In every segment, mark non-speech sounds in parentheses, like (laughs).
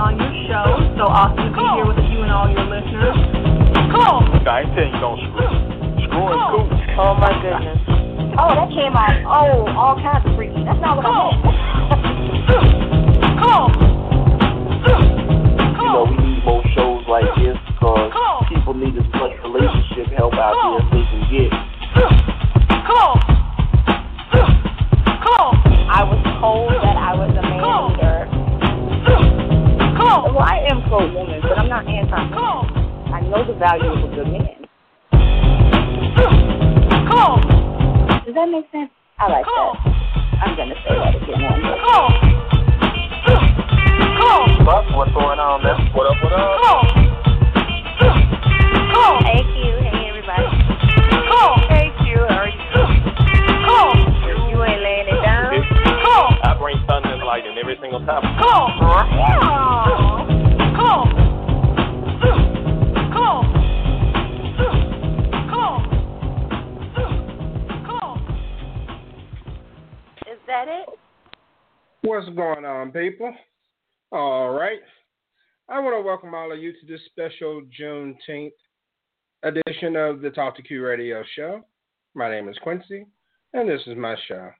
on your show. So awesome to be here with you and all your listeners. Come! Look, I ain't saying you don't screw. Screwing cool. Oh my goodness. Oh, that came out. Oh, all kinds of freaky. That's not what I meant. You know, we need more shows like this because people need as much relationship help out there as they can get. Not anti man. I know the value of a good man. Does that make sense? I like that. I'm gonna say that again one day. Buck, what's going on, man? What up, what up? Hey Q, hey everybody. Hey Q, how are you? You ain't laying it down. I bring thunder and lightning every single time. Is that it? What's going on, people? All right. I want to welcome all of you to this special Juneteenth edition of the Talk to Q Radio Show. My name is Quincy, and this is my show.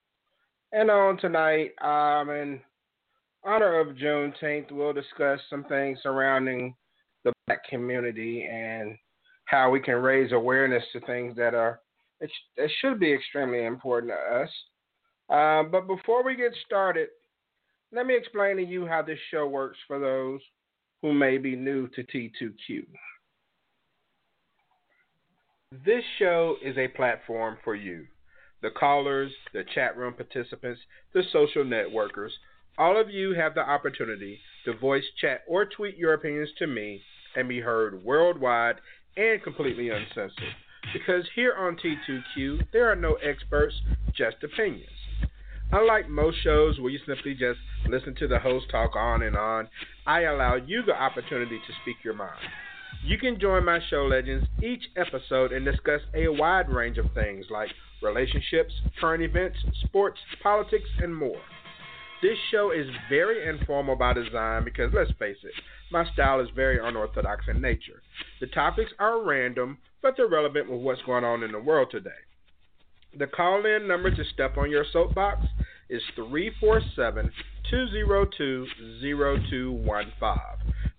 And on tonight, um, in honor of Juneteenth, we'll discuss some things surrounding the black community and how we can raise awareness to things that are that should be extremely important to us. Uh, but before we get started, let me explain to you how this show works for those who may be new to T2Q. This show is a platform for you, the callers, the chat room participants, the social networkers. All of you have the opportunity to voice, chat, or tweet your opinions to me and be heard worldwide and completely uncensored. Because here on T2Q, there are no experts, just opinions. Unlike most shows where you simply just listen to the host talk on and on, I allow you the opportunity to speak your mind. You can join my show legends each episode and discuss a wide range of things like relationships, current events, sports, politics, and more. This show is very informal by design because, let's face it, my style is very unorthodox in nature. The topics are random, but they're relevant with what's going on in the world today. The call in number to step on your soapbox is 347 202 0215.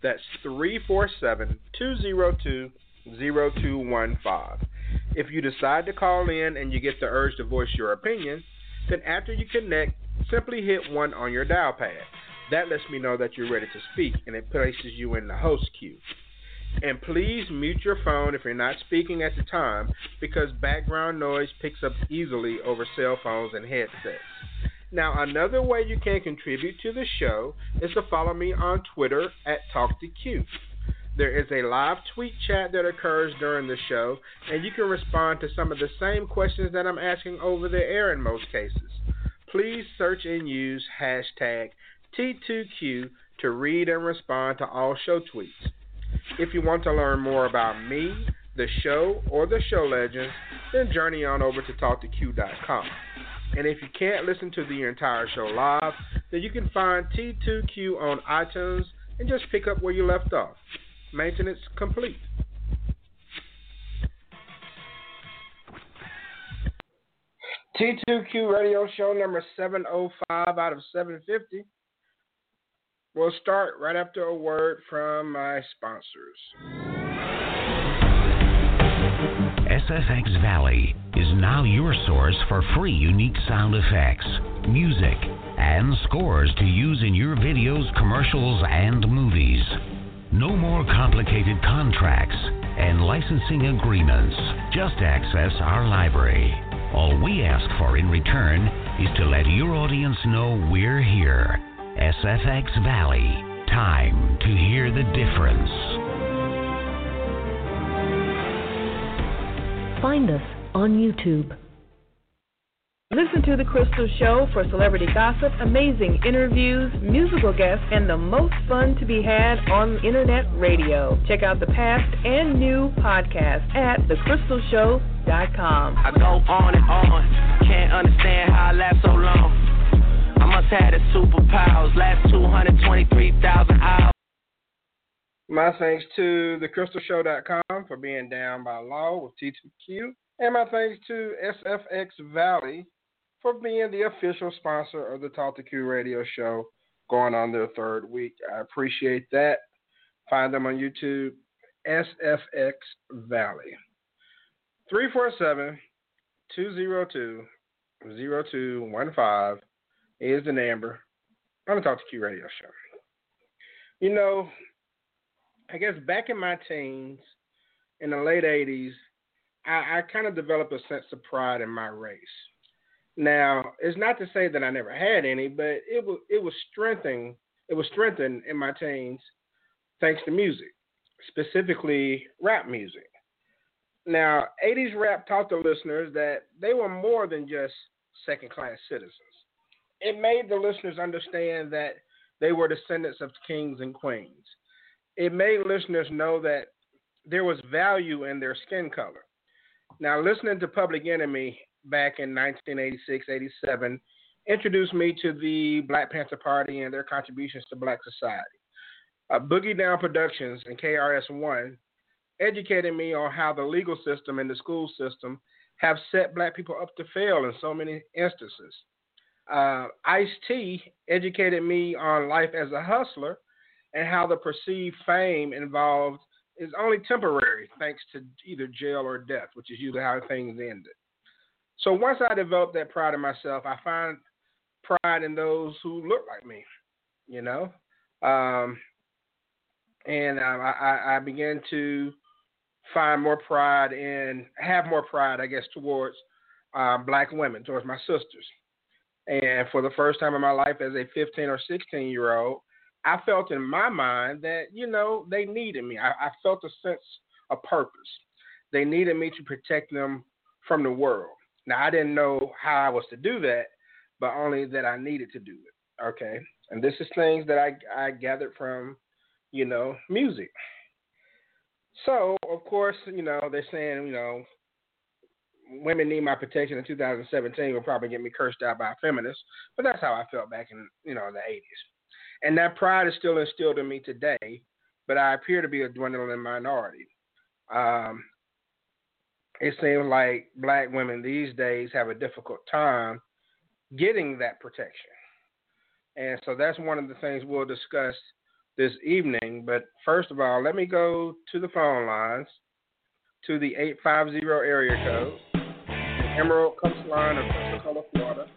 That's 347 202 0215. If you decide to call in and you get the urge to voice your opinion, then after you connect, simply hit 1 on your dial pad. That lets me know that you're ready to speak and it places you in the host queue. And please mute your phone if you're not speaking at the time because background noise picks up easily over cell phones and headsets. Now, another way you can contribute to the show is to follow me on Twitter at TalkToQ. There is a live tweet chat that occurs during the show, and you can respond to some of the same questions that I'm asking over the air in most cases. Please search and use hashtag T2Q to read and respond to all show tweets. If you want to learn more about me, the show, or the show legends, then journey on over to TalkToQ.com. And if you can't listen to the entire show live, then you can find T2Q on iTunes and just pick up where you left off. Maintenance complete. T2Q radio show number 705 out of 750. We'll start right after a word from my sponsors. SFX Valley is now your source for free unique sound effects, music, and scores to use in your videos, commercials, and movies. No more complicated contracts and licensing agreements. Just access our library. All we ask for in return is to let your audience know we're here. SFX Valley, time to hear the difference. Find us on YouTube. Listen to The Crystal Show for celebrity gossip, amazing interviews, musical guests, and the most fun to be had on internet radio. Check out the past and new podcasts at thecrystalshow.com. I go on and on, can't understand how I last so long. I must have the superpowers, last 223,000 hours. My thanks to thecrystalshow.com for being down by law with T2Q. And my thanks to SFX Valley for being the official sponsor of the Talk to Q radio show going on their third week. I appreciate that. Find them on YouTube, SFX Valley. 347 202 0215 is the number on the Talk to Q radio show. You know, I guess back in my teens, in the late 80s, I, I kind of developed a sense of pride in my race. Now, it's not to say that I never had any, but it was it was strengthening. It was strengthened in my teens thanks to music, specifically rap music. Now, 80s rap taught the listeners that they were more than just second class citizens. It made the listeners understand that they were descendants of kings and queens. It made listeners know that there was value in their skin color. Now, listening to Public Enemy back in 1986, 87, introduced me to the Black Panther Party and their contributions to black society. Uh, Boogie Down Productions and KRS One educated me on how the legal system and the school system have set black people up to fail in so many instances. Uh, Ice T educated me on life as a hustler and how the perceived fame involved is only temporary thanks to either jail or death, which is usually how things ended. So once I developed that pride in myself, I find pride in those who look like me, you know. Um, and uh, I, I began to find more pride and have more pride, I guess, towards uh, black women, towards my sisters. And for the first time in my life as a 15 or 16 year old, I felt in my mind that, you know, they needed me. I, I felt a sense of purpose. They needed me to protect them from the world. Now, I didn't know how I was to do that, but only that I needed to do it. Okay. And this is things that I, I gathered from, you know, music. So, of course, you know, they're saying, you know, women need my protection in 2017 will probably get me cursed out by feminists, but that's how I felt back in, you know, the 80s. And that pride is still instilled in me today, but I appear to be a dwindling minority. Um, it seems like black women these days have a difficult time getting that protection. And so that's one of the things we'll discuss this evening. But first of all, let me go to the phone lines to the 850 area code, Emerald Coastline of Pensacola, Florida,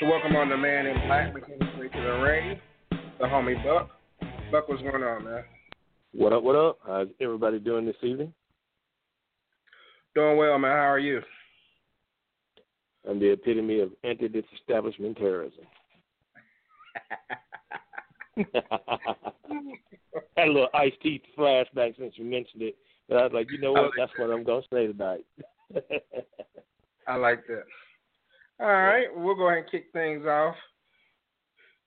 to welcome on the man in black, McKinney to the ring, the homie Buck. Buck, what's going on, man? What up, what up? How's everybody doing this evening? Doing well, man. How are you? I'm the epitome of anti-disestablishment terrorism. (laughs) Had a little Ice T flashback since you mentioned it, but I was like, you know what? That's that. what I'm gonna say tonight. (laughs) I like that. All right, we'll go ahead and kick things off.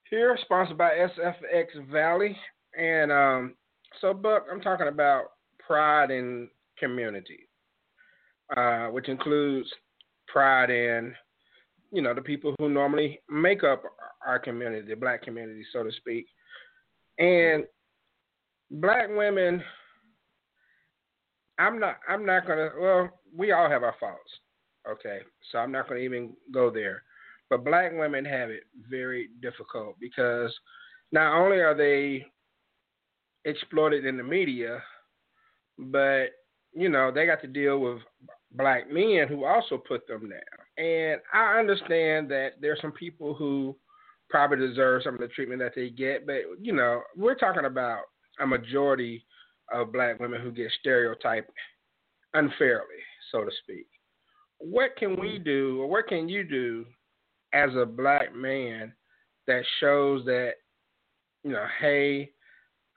Here, sponsored by SFX Valley, and um, so Buck, I'm talking about pride in community uh, which includes pride in, you know, the people who normally make up our community, the black community, so to speak. And black women, I'm not, I'm not gonna. Well, we all have our faults, okay. So I'm not gonna even go there. But black women have it very difficult because not only are they exploited in the media, but you know they got to deal with black men who also put them down. And I understand that there's some people who probably deserve some of the treatment that they get, but you know, we're talking about a majority of black women who get stereotyped unfairly, so to speak. What can we do, or what can you do as a black man that shows that, you know, hey,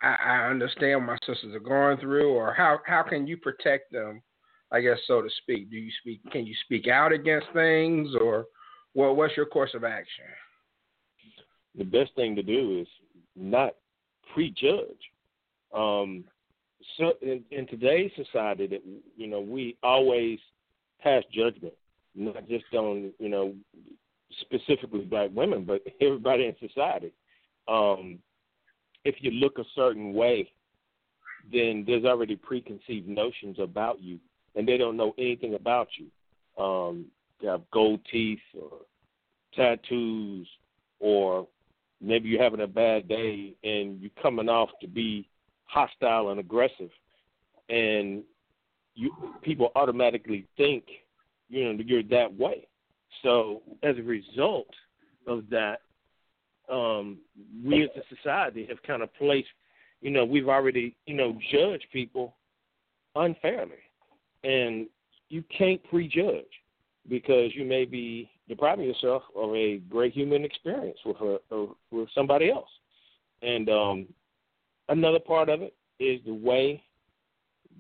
I, I understand what my sisters are going through, or how how can you protect them? I guess so to speak. Do you speak? Can you speak out against things, or what? What's your course of action? The best thing to do is not prejudge. Um, so in, in today's society, that you know, we always pass judgment, not just on you know specifically black women, but (laughs) everybody in society. Um, if you look a certain way, then there's already preconceived notions about you, and they don't know anything about you. Um, you have gold teeth or tattoos, or maybe you're having a bad day and you're coming off to be hostile and aggressive, and you people automatically think you know you're that way. So as a result of that, um, we as a society have kind of placed, you know, we've already, you know, judged people unfairly, and you can't prejudge because you may be depriving yourself of a great human experience with with somebody else. And um, another part of it is the way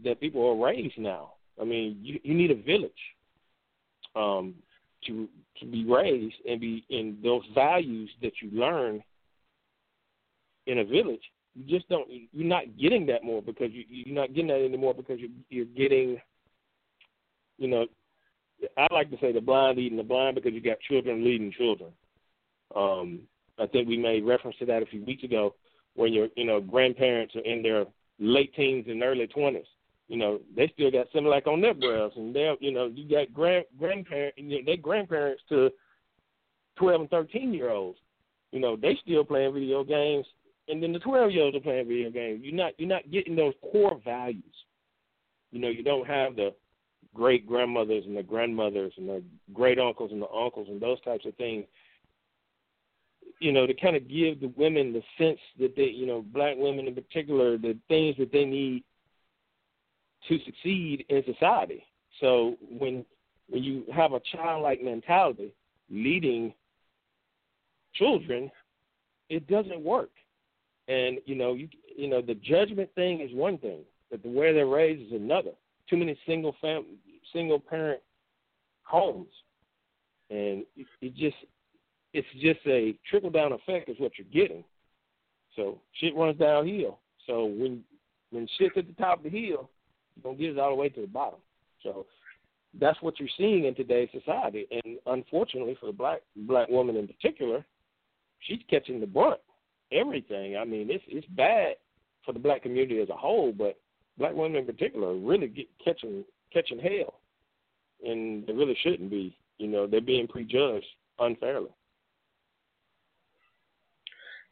that people are raised now. I mean, you, you need a village um, to to be raised and be in those values that you learn in a village. You just don't. You're not getting that more because you, you're not getting that anymore because you're you're getting. You know, I like to say the blind leading the blind because you got children leading children. Um, I think we made reference to that a few weeks ago when your you know grandparents are in their late teens and early twenties you know, they still got Similac on their breasts, and they, you know, you got grand grandparents, you know, they grandparents to twelve and thirteen year olds. You know, they still playing video games, and then the twelve year olds are playing video games. You're not, you're not getting those core values. You know, you don't have the great grandmothers and the grandmothers and the great uncles and the uncles and those types of things. You know, to kind of give the women the sense that they, you know, black women in particular, the things that they need to succeed in society. So when when you have a childlike mentality leading children, it doesn't work. And you know, you you know, the judgment thing is one thing, but the way they're raised is another. Too many single fam single parent homes, and it, it just it's just a trickle down effect is what you're getting. So shit runs downhill. So when when shit's at the top of the hill, don't get it all the way to the bottom. So that's what you're seeing in today's society, and unfortunately for the black black woman in particular, she's catching the brunt. Everything. I mean, it's it's bad for the black community as a whole, but black women in particular are really get, catching catching hell, and they really shouldn't be. You know, they're being prejudged unfairly.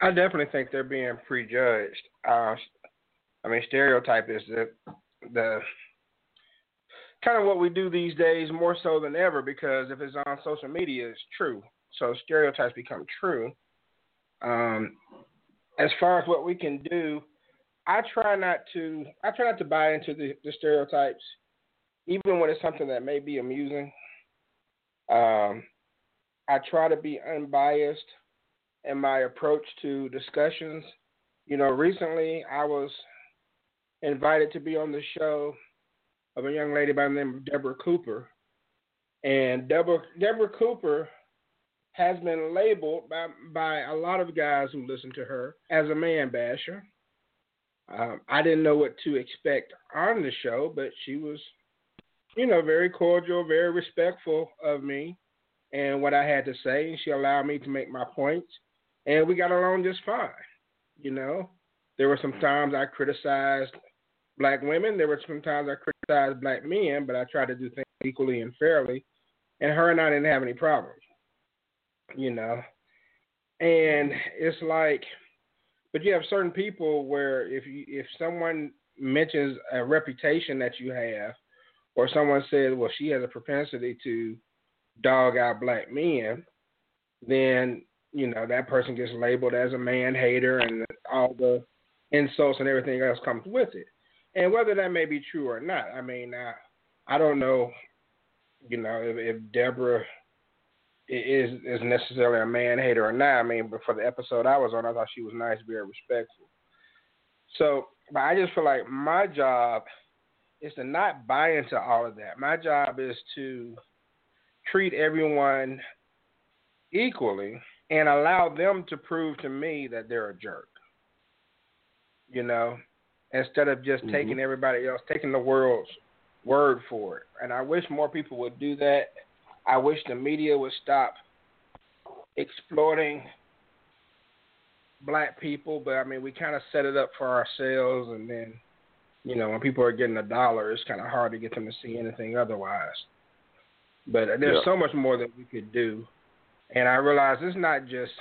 I definitely think they're being prejudged. Uh, I mean, stereotype is that the kind of what we do these days more so than ever because if it's on social media, it's true. So stereotypes become true. Um, as far as what we can do, I try not to. I try not to buy into the, the stereotypes, even when it's something that may be amusing. Um, I try to be unbiased in my approach to discussions. You know, recently I was invited to be on the show of a young lady by the name of Deborah Cooper. And Deborah, Deborah Cooper has been labeled by, by a lot of guys who listen to her as a man basher. Um, I didn't know what to expect on the show, but she was, you know, very cordial, very respectful of me and what I had to say. And she allowed me to make my points. And we got along just fine. You know, there were some times I criticized black women. There were some times I criticized black men, but I tried to do things equally and fairly. And her and I didn't have any problems, you know. And it's like, but you have certain people where if you if someone mentions a reputation that you have, or someone says, well, she has a propensity to dog out black men, then you know that person gets labeled as a man hater, and all the insults and everything else comes with it and whether that may be true or not, I mean, I, I don't know, you know, if, if Deborah is is necessarily a man hater or not. I mean, but for the episode I was on, I thought she was nice, very respectful. So, but I just feel like my job is to not buy into all of that. My job is to treat everyone equally and allow them to prove to me that they're a jerk. You know, instead of just mm-hmm. taking everybody else, taking the world's word for it. And I wish more people would do that. I wish the media would stop exploiting black people, but I mean, we kind of set it up for ourselves, and then, you know, when people are getting a dollar, it's kind of hard to get them to see anything otherwise. But there's yeah. so much more that we could do, and I realize it's not just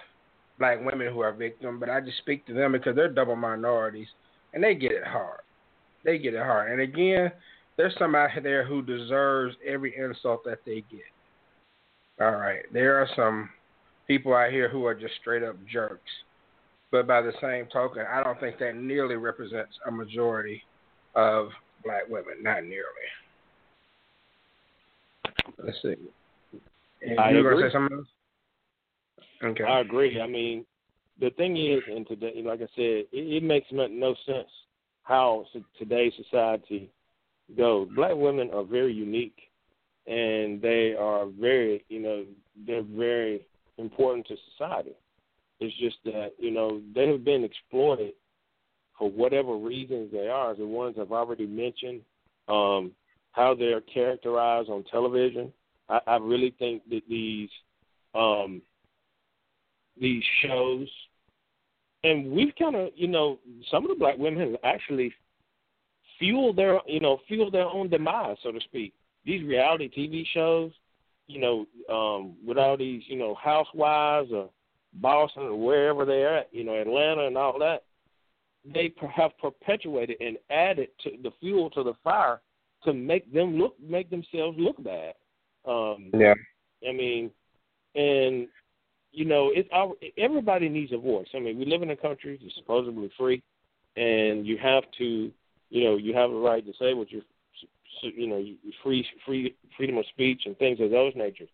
black women who are victims, but I just speak to them because they're double minorities, and they get it hard. They get it hard, and again, there's somebody out there who deserves every insult that they get. All right, there are some people out here who are just straight up jerks but by the same token, I don't think that nearly represents a majority of black women. Not nearly. Let's see. And I you agree. Gonna say something else? Okay. I agree. I mean, the thing is, and today, like I said, it, it makes no sense how today's society goes. Black women are very unique, and they are very, you know, they're very important to society. It's just that you know they have been exploited for whatever reasons they are. The ones I've already mentioned, um, how they're characterized on television. I, I really think that these um, these shows, and we've kind of you know some of the black women have actually fueled their you know fueled their own demise, so to speak. These reality TV shows, you know, um, with all these you know housewives or Boston or wherever they're at, you know, Atlanta and all that, they have perpetuated and added to the fuel to the fire to make them look make themselves look bad. Um, yeah. I mean, and you know, it our, everybody needs a voice. I mean, we live in a country that's supposedly free, and you have to, you know, you have a right to say what you're, you know, free free freedom of speech and things of those natures.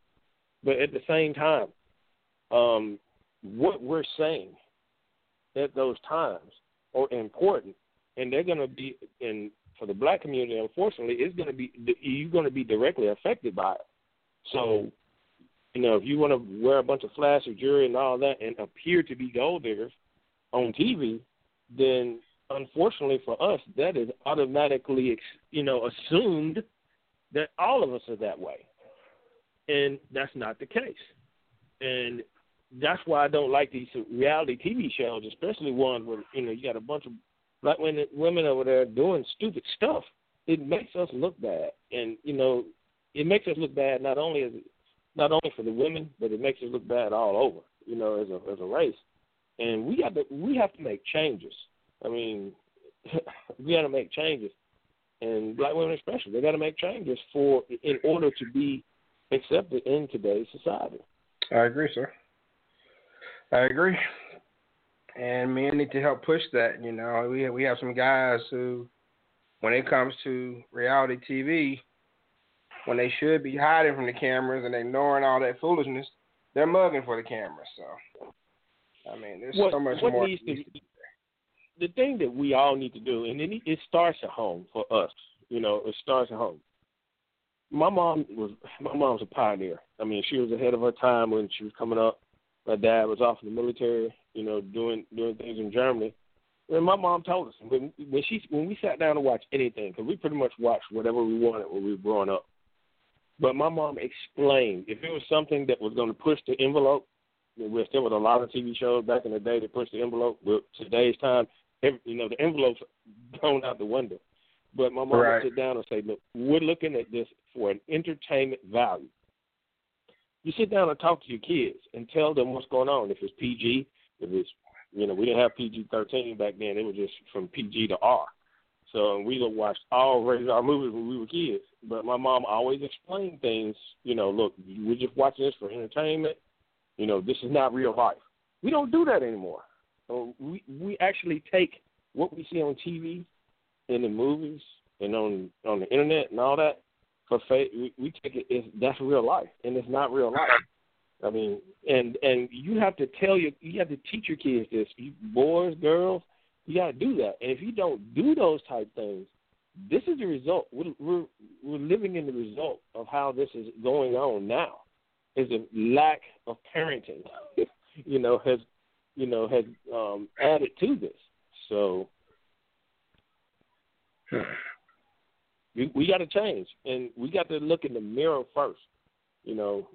But at the same time, um, what we're saying at those times are important, and they're going to be in for the black community. Unfortunately, it's going to be you're going to be directly affected by it. So, you know, if you want to wear a bunch of flashy jewelry and all that and appear to be gold diggers on TV, then unfortunately for us, that is automatically, you know, assumed that all of us are that way, and that's not the case. And that's why I don't like these reality TV shows, especially ones where you know you got a bunch of black women women over there doing stupid stuff. It makes us look bad, and you know it makes us look bad not only as not only for the women, but it makes us look bad all over. You know, as a as a race, and we got to we have to make changes. I mean, (laughs) we got to make changes, and black women especially, they got to make changes for in order to be accepted in today's society. I agree, sir. I agree. And men need to help push that. You know, we we have some guys who, when it comes to reality TV, when they should be hiding from the cameras and ignoring all that foolishness, they're mugging for the cameras. So, I mean, there's what, so much what more. Needs to, the thing that we all need to do, and it, it starts at home for us. You know, it starts at home. My mom was my mom's a pioneer. I mean, she was ahead of her time when she was coming up my dad was off in the military, you know, doing doing things in Germany. And my mom told us when when she when we sat down to watch anything, because we pretty much watched whatever we wanted when we were growing up. But my mom explained if it was something that was going to push the envelope, which there was a lot of TV shows back in the day that pushed the envelope. But today's time, every, you know, the envelope's (laughs) thrown out the window. But my mom right. would sit down and say, "Look, we're looking at this for an entertainment value you sit down and talk to your kids and tell them what's going on. If it's PG, if it's you know, we didn't have PG thirteen back then. It was just from PG to R. So we watched all rated R movies when we were kids. But my mom always explained things. You know, look, we're just watching this for entertainment. You know, this is not real life. We don't do that anymore. So we we actually take what we see on TV, in the movies, and on on the internet and all that, for faith, we, we take it. It's, that's real life, and it's not real life. I mean, and and you have to tell your, you have to teach your kids this. You, boys, girls, You got to do that. And if you don't do those type things, this is the result. We're, we're we're living in the result of how this is going on now. Is a lack of parenting. (laughs) you know has you know has um, added to this. So we we got to change, and we got to look in the mirror first. You know,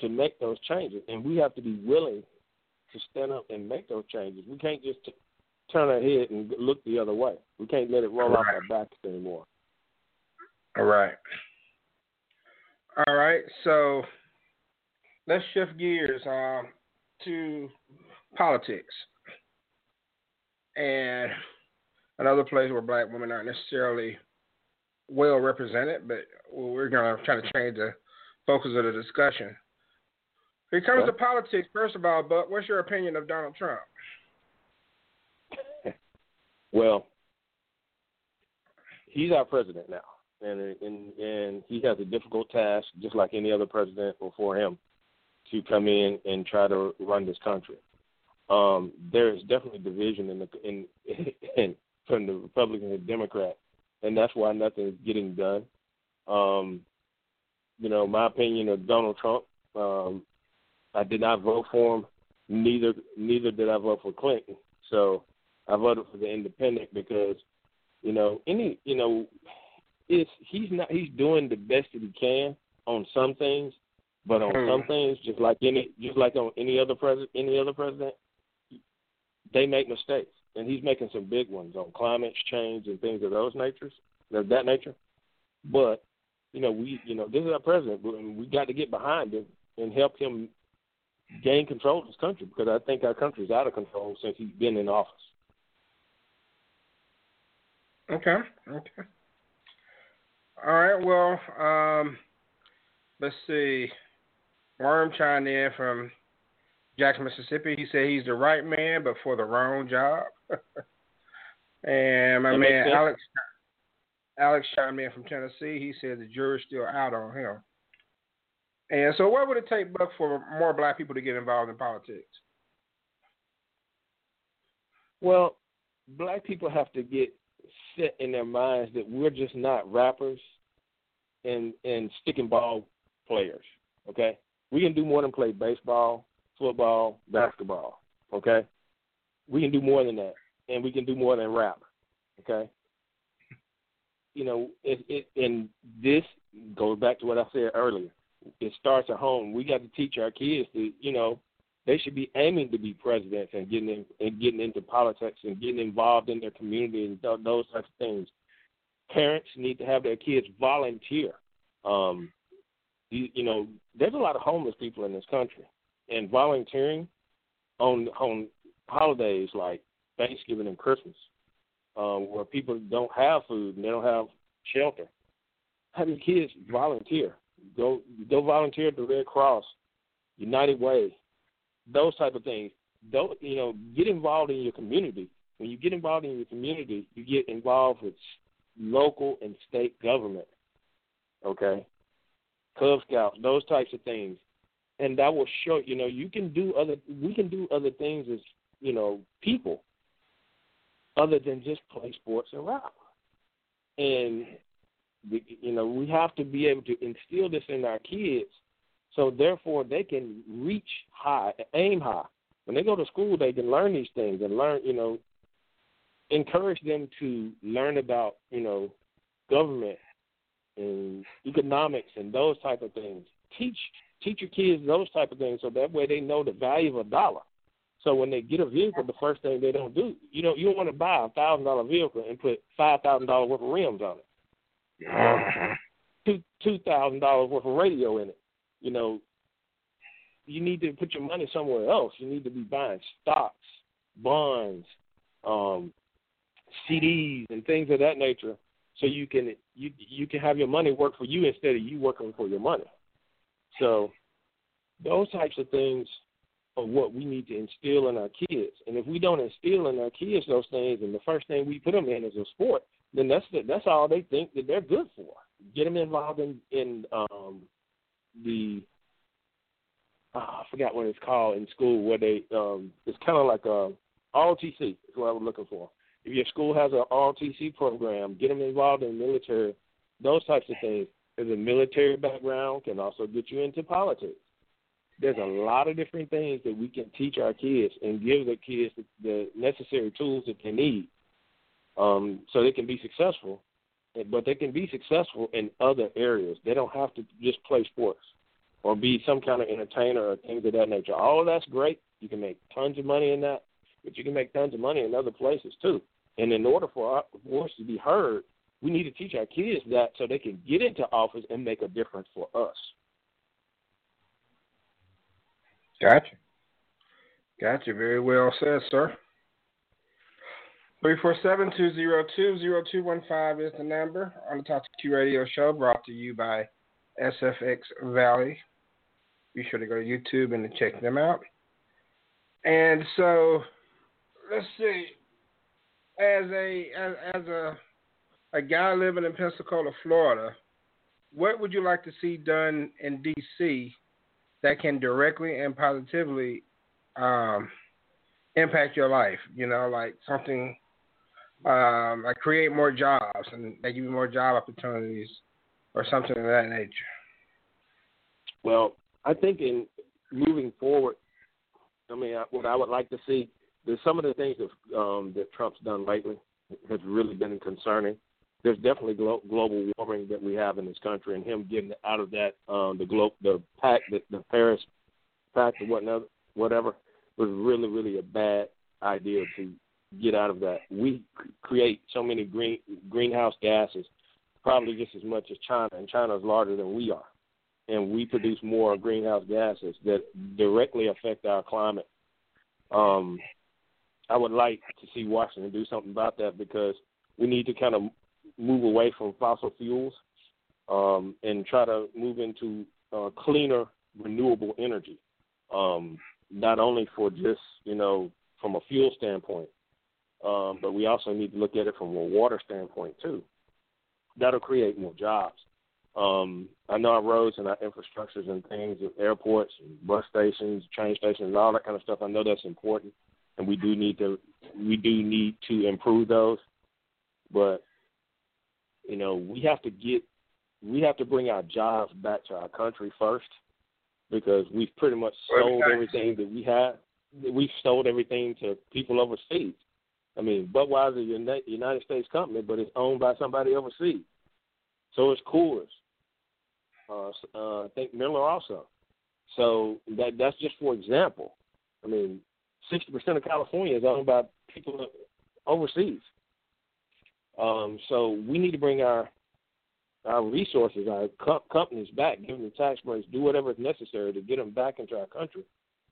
to make those changes, and we have to be willing to stand up and make those changes. We can't just t- turn our head and look the other way. We can't let it roll off our backs anymore. All right. All right. So let's shift gears um, to politics and another place where black women aren't necessarily well represented, but we're going to try to change the focus of the discussion. When it comes to politics, first of all, Buck, what's your opinion of Donald Trump? Well, he's our president now, and and and he has a difficult task, just like any other president before him, to come in and try to run this country. Um, there is definitely division in the in, (laughs) in from the Republican and Democrat, and that's why nothing is getting done. Um, you know, my opinion of Donald Trump. Um, I did not vote for him. Neither neither did I vote for Clinton. So I voted for the independent because, you know, any you know, it's he's not he's doing the best that he can on some things, but on some hmm. things, just like any just like on any other president any other president, they make mistakes, and he's making some big ones on climate change and things of those natures of that nature. But you know, we you know this is our president, and we got to get behind him and help him gain control of this country because I think our country's out of control since he's been in office. Okay. Okay. All right. Well, um, let's see. Worm chimed in from Jackson, Mississippi. He said he's the right man, but for the wrong job. (laughs) and my that man Alex Alex chimed in from Tennessee. He said the jury's still out on him. And so, what would it take, Buck, for more black people to get involved in politics? Well, black people have to get set in their minds that we're just not rappers and and stick and ball players. Okay, we can do more than play baseball, football, basketball. Okay, we can do more than that, and we can do more than rap. Okay, you know, it, it and this goes back to what I said earlier it starts at home. We got to teach our kids to you know they should be aiming to be presidents and getting in, and getting into politics and getting involved in their community and th- those types of things. Parents need to have their kids volunteer. Um, you, you know, there's a lot of homeless people in this country, and volunteering on on holidays like Thanksgiving and Christmas, um, where people don't have food and they don't have shelter. Have your kids volunteer. Go go volunteer at the Red Cross, United Way, those type of things. Don't you know? Get involved in your community. When you get involved in your community, you get involved with local and state government. Okay, Cub Scouts, those types of things, and that will show. You know, you can do other. We can do other things as you know people, other than just play sports and rap. And you know, we have to be able to instill this in our kids, so therefore they can reach high, aim high. When they go to school, they can learn these things and learn, you know, encourage them to learn about, you know, government and economics and those type of things. Teach teach your kids those type of things so that way they know the value of a dollar. So when they get a vehicle, the first thing they don't do, you know, you don't want to buy a thousand dollar vehicle and put five thousand dollars worth of rims on it uh-huh. two two thousand dollars worth of radio in it. You know, you need to put your money somewhere else. You need to be buying stocks, bonds, um, CDs, and things of that nature, so you can you you can have your money work for you instead of you working for your money. So those types of things are what we need to instill in our kids. And if we don't instill in our kids those things, and the first thing we put them in is a sport, then that's the, that's all they think that they're good for. Get them involved in in um, the oh, I forgot what it's called in school where they um, it's kind of like a ROTC is what I was looking for. If your school has an ROTC program, get them involved in the military. Those types of things. There's a military background can also get you into politics. There's a lot of different things that we can teach our kids and give the kids the, the necessary tools that they need um, so they can be successful. But they can be successful in other areas. They don't have to just play sports or be some kind of entertainer or things of that nature. All of that's great. You can make tons of money in that, but you can make tons of money in other places too. And in order for our voice to be heard, we need to teach our kids that so they can get into office and make a difference for us. Gotcha. Gotcha. Very well said, sir. 347-202-0215 is the number on the Talk to Q radio show brought to you by SFX Valley. Be sure to go to YouTube and to check them out. And so, let's see. As a as, as a a guy living in Pensacola, Florida, what would you like to see done in D.C. that can directly and positively um, impact your life? You know, like something um, like create more jobs and they give you more job opportunities or something of that nature. Well, I think in moving forward, I mean, what I would like to see, there's some of the things that um, that Trump's done lately has really been concerning. There's definitely glo- global warming that we have in this country, and him getting out of that um, the glo- the pact, the, the Paris pact, or whatnot, whatever, was really really a bad idea to get out of that. We create so many green greenhouse gases, probably just as much as China, and China is larger than we are, and we produce more greenhouse gases that directly affect our climate. Um, I would like to see Washington do something about that because we need to kind of move away from fossil fuels um, and try to move into uh, cleaner, renewable energy. Um, not only for just you know from a fuel standpoint, um, but we also need to look at it from a water standpoint too. That'll create more jobs. Um, I know our roads and our infrastructures and things, airports, and bus stations, train stations, and all that kind of stuff. I know that's important, and we do need to we do need to improve those. But you know, we have to get we have to bring our jobs back to our country first because we've pretty much sold everything that we have. We've sold everything to people overseas. I mean, Budweiser is a United States company, but it's owned by somebody overseas. So is Coors. Uh, uh, I think Miller also. So that that's just for example. I mean, sixty percent of California is owned by people overseas. Um, so we need to bring our our resources, our co- companies back, give them the tax breaks, do whatever is necessary to get them back into our country,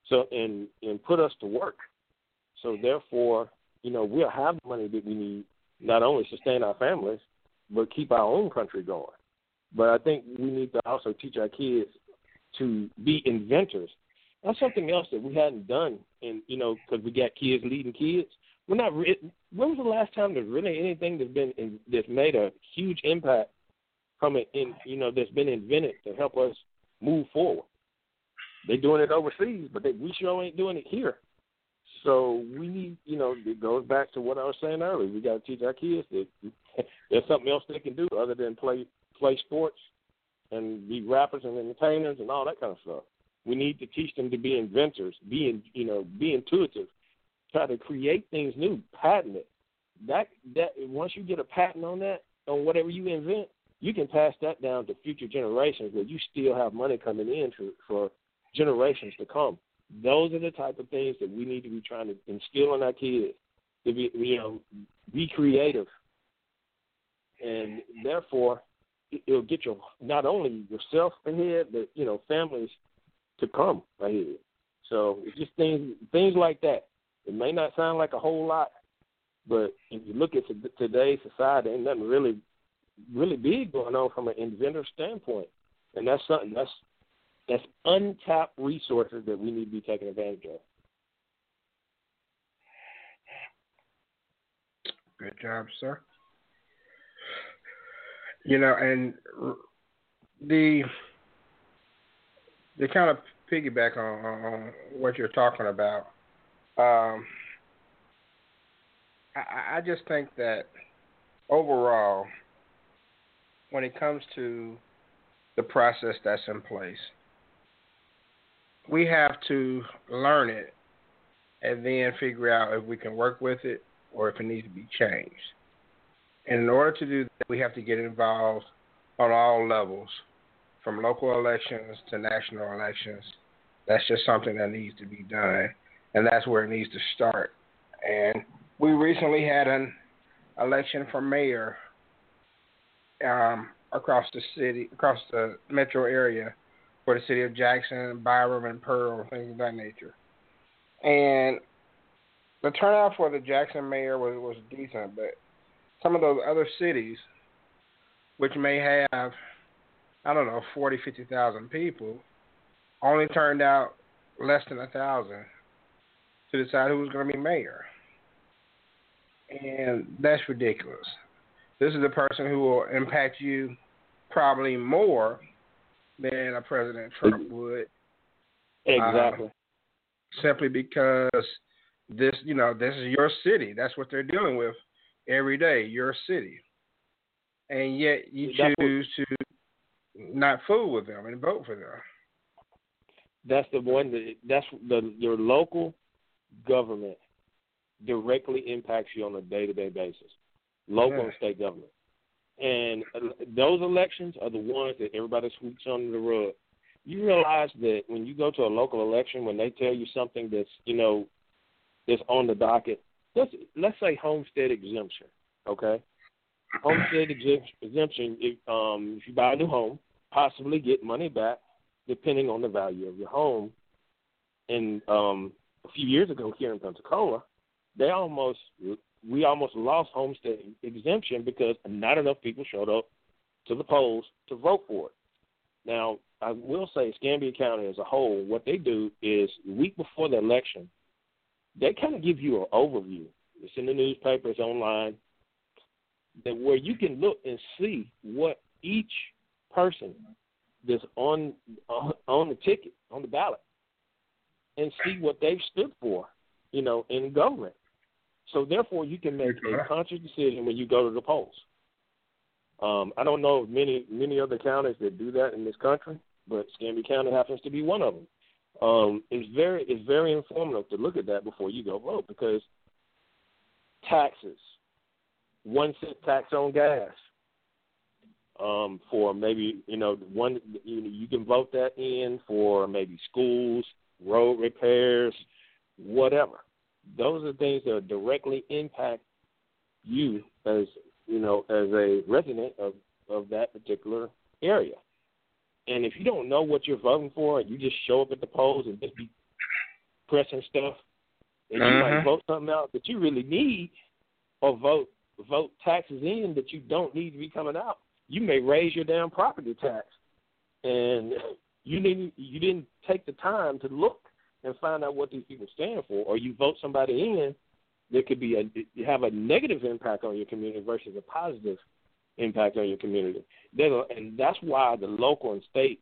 so and and put us to work. So therefore, you know, we'll have the money that we need not only sustain our families, but keep our own country going. But I think we need to also teach our kids to be inventors. That's something else that we hadn't done, and you know, because we got kids leading kids. We're not. Re- when was the last time there's really anything that's been in, that's made a huge impact from it? In you know, that's been invented to help us move forward. They're doing it overseas, but they, we sure ain't doing it here. So we need, you know, it goes back to what I was saying earlier. We got to teach our kids that (laughs) there's something else they can do other than play play sports and be rappers and entertainers and all that kind of stuff. We need to teach them to be inventors, be you know, be intuitive, try to create things new, patent it. That that once you get a patent on that on whatever you invent, you can pass that down to future generations where you still have money coming in for, for generations to come. Those are the type of things that we need to be trying to instill in our kids to be, you know, be creative, and therefore it'll get your not only yourself ahead, but you know, families to come ahead. So it's just things things like that. It may not sound like a whole lot, but if you look at today's society, ain't nothing really really big going on from an inventor standpoint, and that's something that's that's untapped resources that we need to be taking advantage of. Good job, sir. You know, and the the kind of piggyback on, on what you're talking about. Um, I, I just think that overall, when it comes to the process that's in place, we have to learn it and then figure out if we can work with it or if it needs to be changed. And in order to do that, we have to get involved on all levels, from local elections to national elections. That's just something that needs to be done, and that's where it needs to start. And we recently had an election for mayor um, across the city, across the metro area for the city of Jackson, Byram, and Pearl, things of that nature. And the turnout for the Jackson mayor was, was decent, but some of those other cities, which may have, I don't know, 40, 50,000 people, only turned out less than a thousand to decide who was going to be mayor. And that's ridiculous. This is a person who will impact you probably more than a President Trump would. Exactly. Uh, simply because this, you know, this is your city. That's what they're dealing with every day. Your city, and yet you choose to not fool with them and vote for them. That's the one that that's the your local government directly impacts you on a day to day basis. Local Yeah. and state government. And those elections are the ones that everybody sweeps under the rug. You realize that when you go to a local election, when they tell you something that's you know that's on the docket, let's let's say homestead exemption, okay? Homestead exemption, exemption if, um, if you buy a new home, possibly get money back depending on the value of your home. And um, a few years ago here in Pensacola, they almost we almost lost homestead exemption because not enough people showed up to the polls to vote for it. Now, I will say Escambia County as a whole, what they do is the week before the election, they kind of give you an overview. It's in the newspaper, it's online, that where you can look and see what each person that's on on, on the ticket, on the ballot, and see what they've stood for, you know, in government. So therefore, you can make a conscious decision when you go to the polls. Um, I don't know of many many other counties that do that in this country, but Escambia County happens to be one of them. Um, it's very it's very informative to look at that before you go vote because taxes, one cent tax on gas, um, for maybe you know one you know, you can vote that in for maybe schools, road repairs, whatever. Those are things that directly impact you as you know as a resident of of that particular area. And if you don't know what you're voting for, and you just show up at the polls and just be pressing stuff, and you might Mhm. vote something out that you really need, or vote vote taxes in that you don't need to be coming out. You may raise your damn property tax, and you didn't you didn't take the time to look and find out what these people stand for, or you vote somebody in that could be a have a negative impact on your community versus a positive impact on your community. Then, and that's why the local and state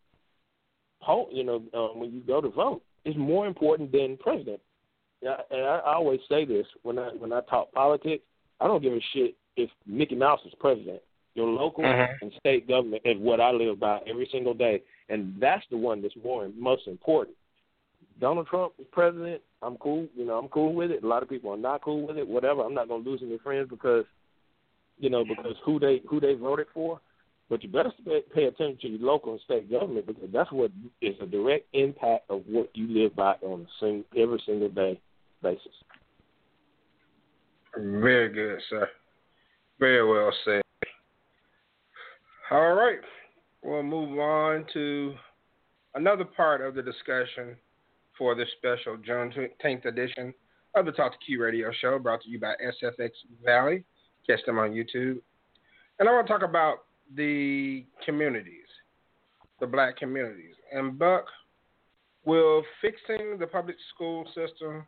poll, you know, um, when you go to vote, is more important than president. Yeah, and I, I always say this when I when I talk politics. I don't give a shit if Mickey Mouse is president. Your local Mhm. and state government is what I live by every single day, and that's the one that's more most important. Donald Trump is president. I'm cool. You know, I'm cool with it. A lot of people are not cool with it. Whatever. I'm not gonna lose any friends because, you know, because who they who they voted for. But you better pay- attention to your local and state government because that's what is a direct impact of what you live by on a sing, every single day basis. Very good, sir. Very well said. All right. We'll move on to another part of the discussion for this special Juneteenth edition of the Talk 2 Q radio show brought to you by SFX Valley. Catch them on YouTube. And I want to talk about the communities, the black communities. And Buck, will fixing the public school system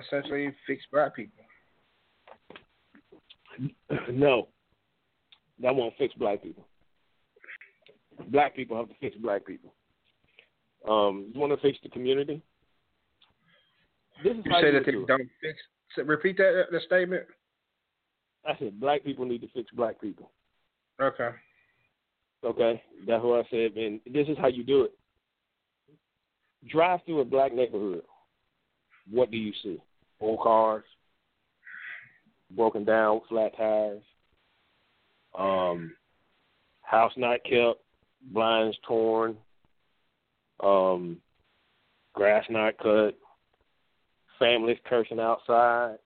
essentially fix black people? (clears throat) no, that won't fix black people. Black people have to fix black people. Um, you want to fix the community? This is You how say you that they do it. don't fix. so Repeat that the statement. I said black people need to fix black people. Okay. Okay, that's what I said, and this is how you do it. Drive through a black neighborhood. What do you see? Old cars, broken down, flat tires, um, house not kept, blinds torn, um, grass not cut, families cursing outside.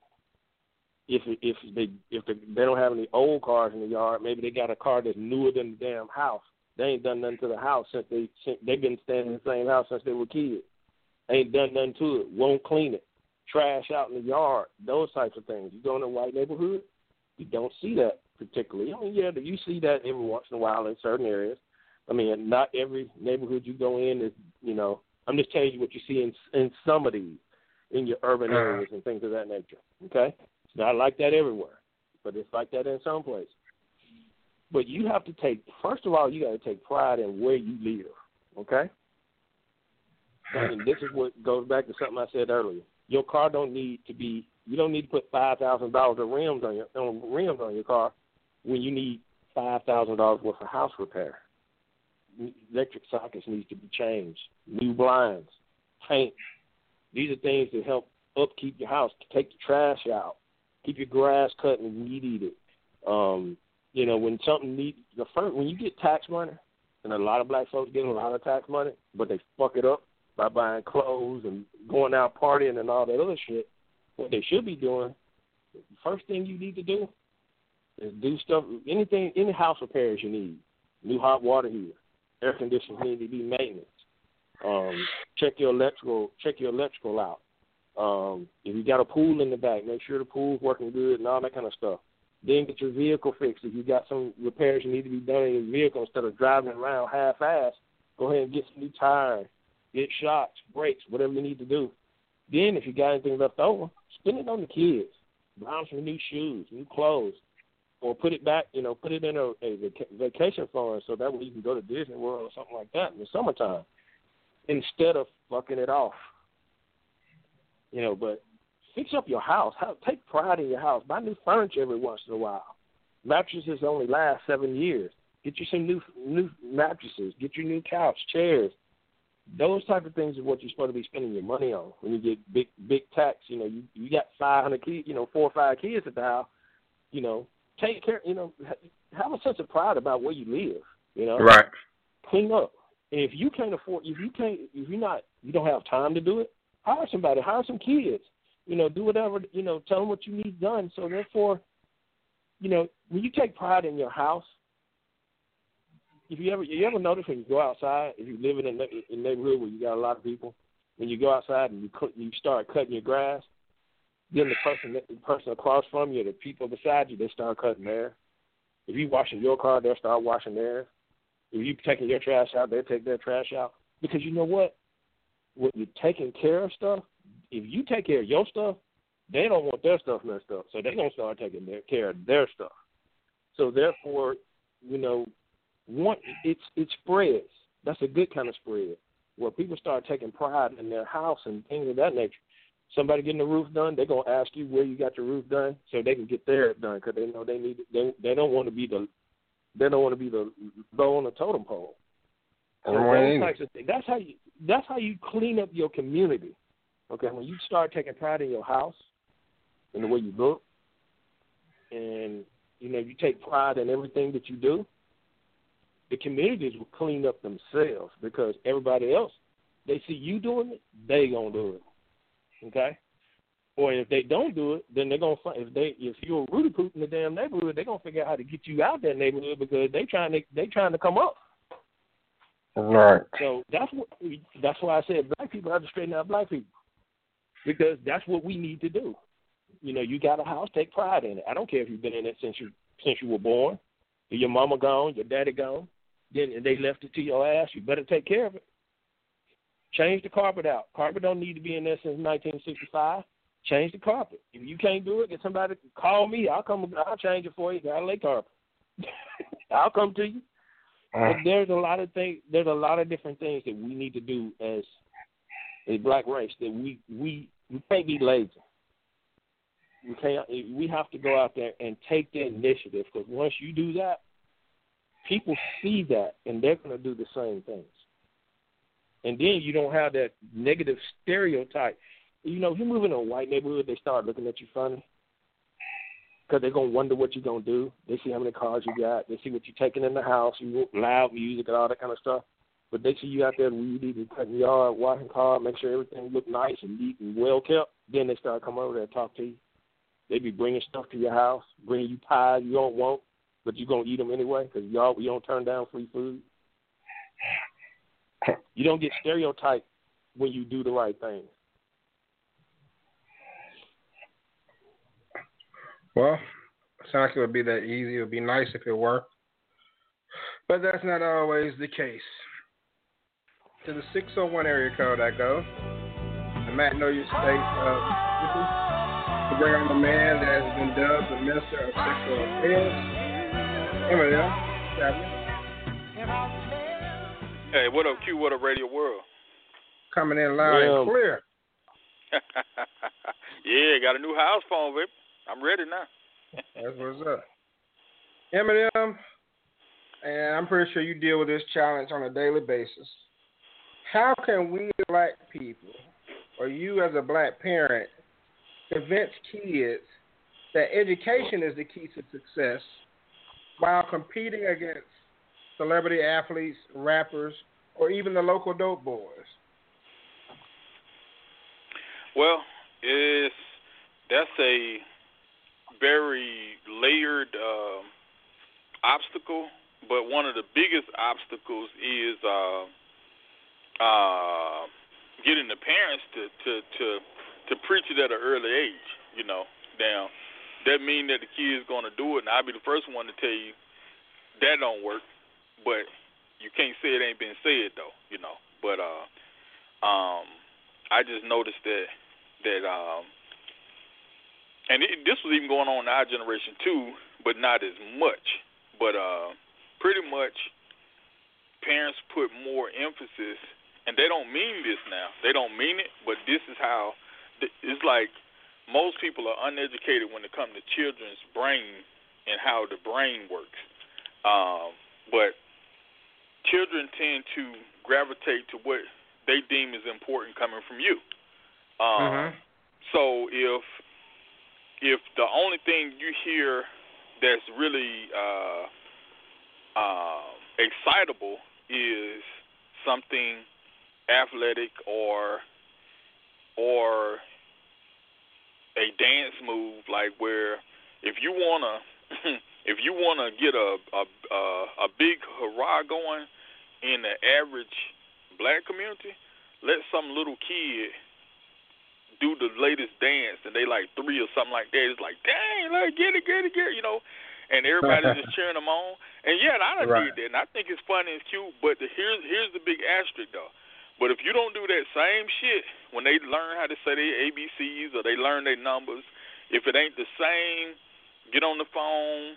If if they if they, they don't have any old cars in the yard, maybe they got a car that's newer than the damn house. They ain't done nothing to the house since they since they've been staying in the same house since they were kids. Ain't done nothing to it. Won't clean it. Trash out in the yard. Those types of things. You go in a white neighborhood, you don't see that particularly. I mean, yeah, you see that every once in a while in certain areas. I mean, not every neighborhood you go in is, you know. I'm just telling you what you see in in some of these in your urban Uh-huh. areas and things of that nature. Okay, it's not like that everywhere, but it's like that in some places. But you have to take first of all, you got to take pride in where you live. Okay, and this is what goes back to something I said earlier. Your car don't need to be. You don't need to put five thousand dollars of rims on your on rims on your car when you need five thousand dollars worth of house repair. Electric sockets need to be changed. New blinds, paint. These are things that help upkeep your house. Take the trash out. Keep your grass cut and weed eat it. Um, you know, when something need the first when you get tax money, and a lot of black folks get a lot of tax money, but they fuck it up by buying clothes and going out partying and all that other shit. What they should be doing, the first thing you need to do is do stuff anything any house repairs you need. New hot water heater, air conditioners need to be maintenance. Um, check your electrical check your electrical out. Um, if you got a pool in the back, make sure the pool's working good and all that kind of stuff. Then get your vehicle fixed. If you got some repairs you need to be done in your vehicle instead of driving around half ass, go ahead and get some new tires, get shocks, brakes, whatever you need to do. Then if you got anything left over, spend it on the kids. Buy them some new shoes, new clothes, or put it back. You know, put it in a, a vac- vacation fund so that way you can go to Disney World or something like that in the summertime instead of fucking it off. You know, but fix up your house. Have, take pride in your house. Buy new furniture every once in a while. Mattresses only last seven years. Get you some new new mattresses. Get your new couch, chairs. Those type of things is what you're supposed to be spending your money on. When you get big big tax, you know, you you got five hundred kids, you know, four or five kids at the house. You know, take care. You know, have a sense of pride about where you live. You know, Right. clean up. If you can't afford, if you can't, if you're not, you don't have time to do it, hire somebody, hire some kids. You know, do whatever. You know, tell them what you need done. So therefore, you know, when you take pride in your house, if you ever, you ever notice when you go outside, if you live in a, in neighborhood where you got a lot of people, when you go outside and you cut, you start cutting your grass, then the person, the person across from you, the people beside you, they start cutting theirs. If you washing your car, they'll start washing theirs. If you taking your trash out, they'll take their trash out. Because you know what? When you're taking care of stuff, if you take care of your stuff, they don't want their stuff messed up. So they're gonna start taking their, care of their stuff. So therefore, you know, one it's it spreads. That's a good kind of spread where people start taking pride in their house and things of that nature. Somebody getting the roof done, they're gonna ask you where you got your roof done, so they can get theirs done because they know they need they they don't want to be the they don't want to be the low on the totem pole. So those types of things. That's how you that's how you clean up your community. Okay, when you start taking pride in your house and the way you look, and you know you take pride in everything that you do, the communities will clean up themselves because everybody else they see you doing it, they gonna do it. Okay. Or if they don't do it, then they're gonna find if they if you're a rooty poop in the damn neighborhood, they're gonna figure out how to get you out of that neighborhood because they trying to they trying to come up. Right. So that's what that's why I said black people have to straighten out black people because that's what we need to do. You know, you got a house, take pride in it. I don't care if you've been in it since you since you were born. If your mama gone, your daddy gone, then they left it to your ass. You better take care of it. Change the carpet out. Carpet don't need to be in there since 1965. Change the carpet. If you can't do it, get somebody call me. I'll come. I'll change it for you. I'll lay carpet. (laughs) I'll come to you. Uh-huh. But there's a lot of things. There's a lot of different things that we need to do as a black race. That we we we can't be lazy. We can't. We have to go out there and take the initiative because once you do that, people see that and they're going to do the same things. And then you don't have that negative stereotype. You know, if you move in a white neighborhood, they start looking at you funny because they're gonna wonder what you're gonna do. They see how many cars you got. They see what you're taking in the house. You loud music and all that kind of stuff. But they see you out there weedy and cutting yard, washing car, make sure everything look nice and neat and well kept. Then they start coming over there and talk to you. They be bringing stuff to your house, bringing you pies you don't want, but you're gonna eat them anyway because y'all you don't turn down free food. You don't get stereotyped when you do the right thing. Well, sounds like it would be that easy. It would be nice if it were. But that's not always the case. To the 601 area code I go. And Matt, know your state uh, of to bring on the man that has been dubbed the Minister of Sexual Affairs. Eminem, Hey, what up, Q? What up, Radio World? Coming in loud yeah. and clear. (laughs) yeah, got a new house phone, baby. I'm ready now. That's what's up. Eminem, and I'm pretty sure you deal with this challenge on a daily basis. How can we black people, or you as a black parent, convince kids that education is the key to success while competing against celebrity athletes, rappers, or even the local dope boys? Well, it's that's a very layered uh, obstacle, but one of the biggest obstacles is uh, uh, getting the parents to, to to to preach it at an early age. You know, now that mean that the kid's going to do it, and I'll be the first one to tell you that don't work. But you can't say it ain't been said though. You know, but uh, um, I just noticed that that um and it, this was even going on in our generation too, but not as much. But uh, pretty much, parents put more emphasis, and they don't mean this now. They don't mean it, but this is how. It's like most people are uneducated when it comes to children's brain and how the brain works. Um, but children tend to gravitate to what they deem is important coming from you. Um, mm-hmm. So if if the only thing you hear that's really uh, uh, excitable is something athletic or or a dance move like where if you wanna (laughs) if you wanna get a a a, a big hurrah going in the average black community, let some little kid do the latest dance and they like three or something like that. It's like, dang, like get it, get it, get it, you know. And everybody's (laughs) just cheering them on. And yeah, I done right. did that, and I think it's funny and cute. But the, here's here's the big asterisk though. But if you don't do that same shit when they learn how to say their ABCs or they learn their numbers, if it ain't the same, get on the phone,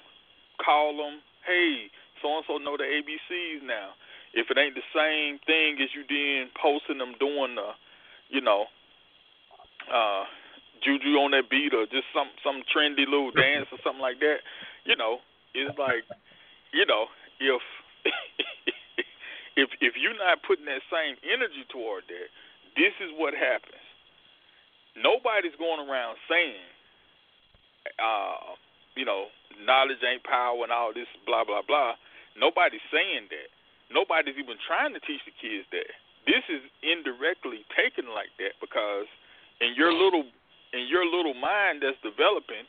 call them. Hey, so and so know the ABCs now. If it ain't the same thing as you did posting them doing the, you know, uh, juju on that beat or just some some trendy little (laughs) dance or something like that, you know, it's like, you know, if (laughs) if if you're not putting that same energy toward that, this is what happens. Nobody's going around saying, uh, you know, knowledge ain't power and all this blah blah blah. Nobody's saying that. Nobody's even trying to teach the kids that. This is indirectly taken like that because in your little in your little mind that's developing,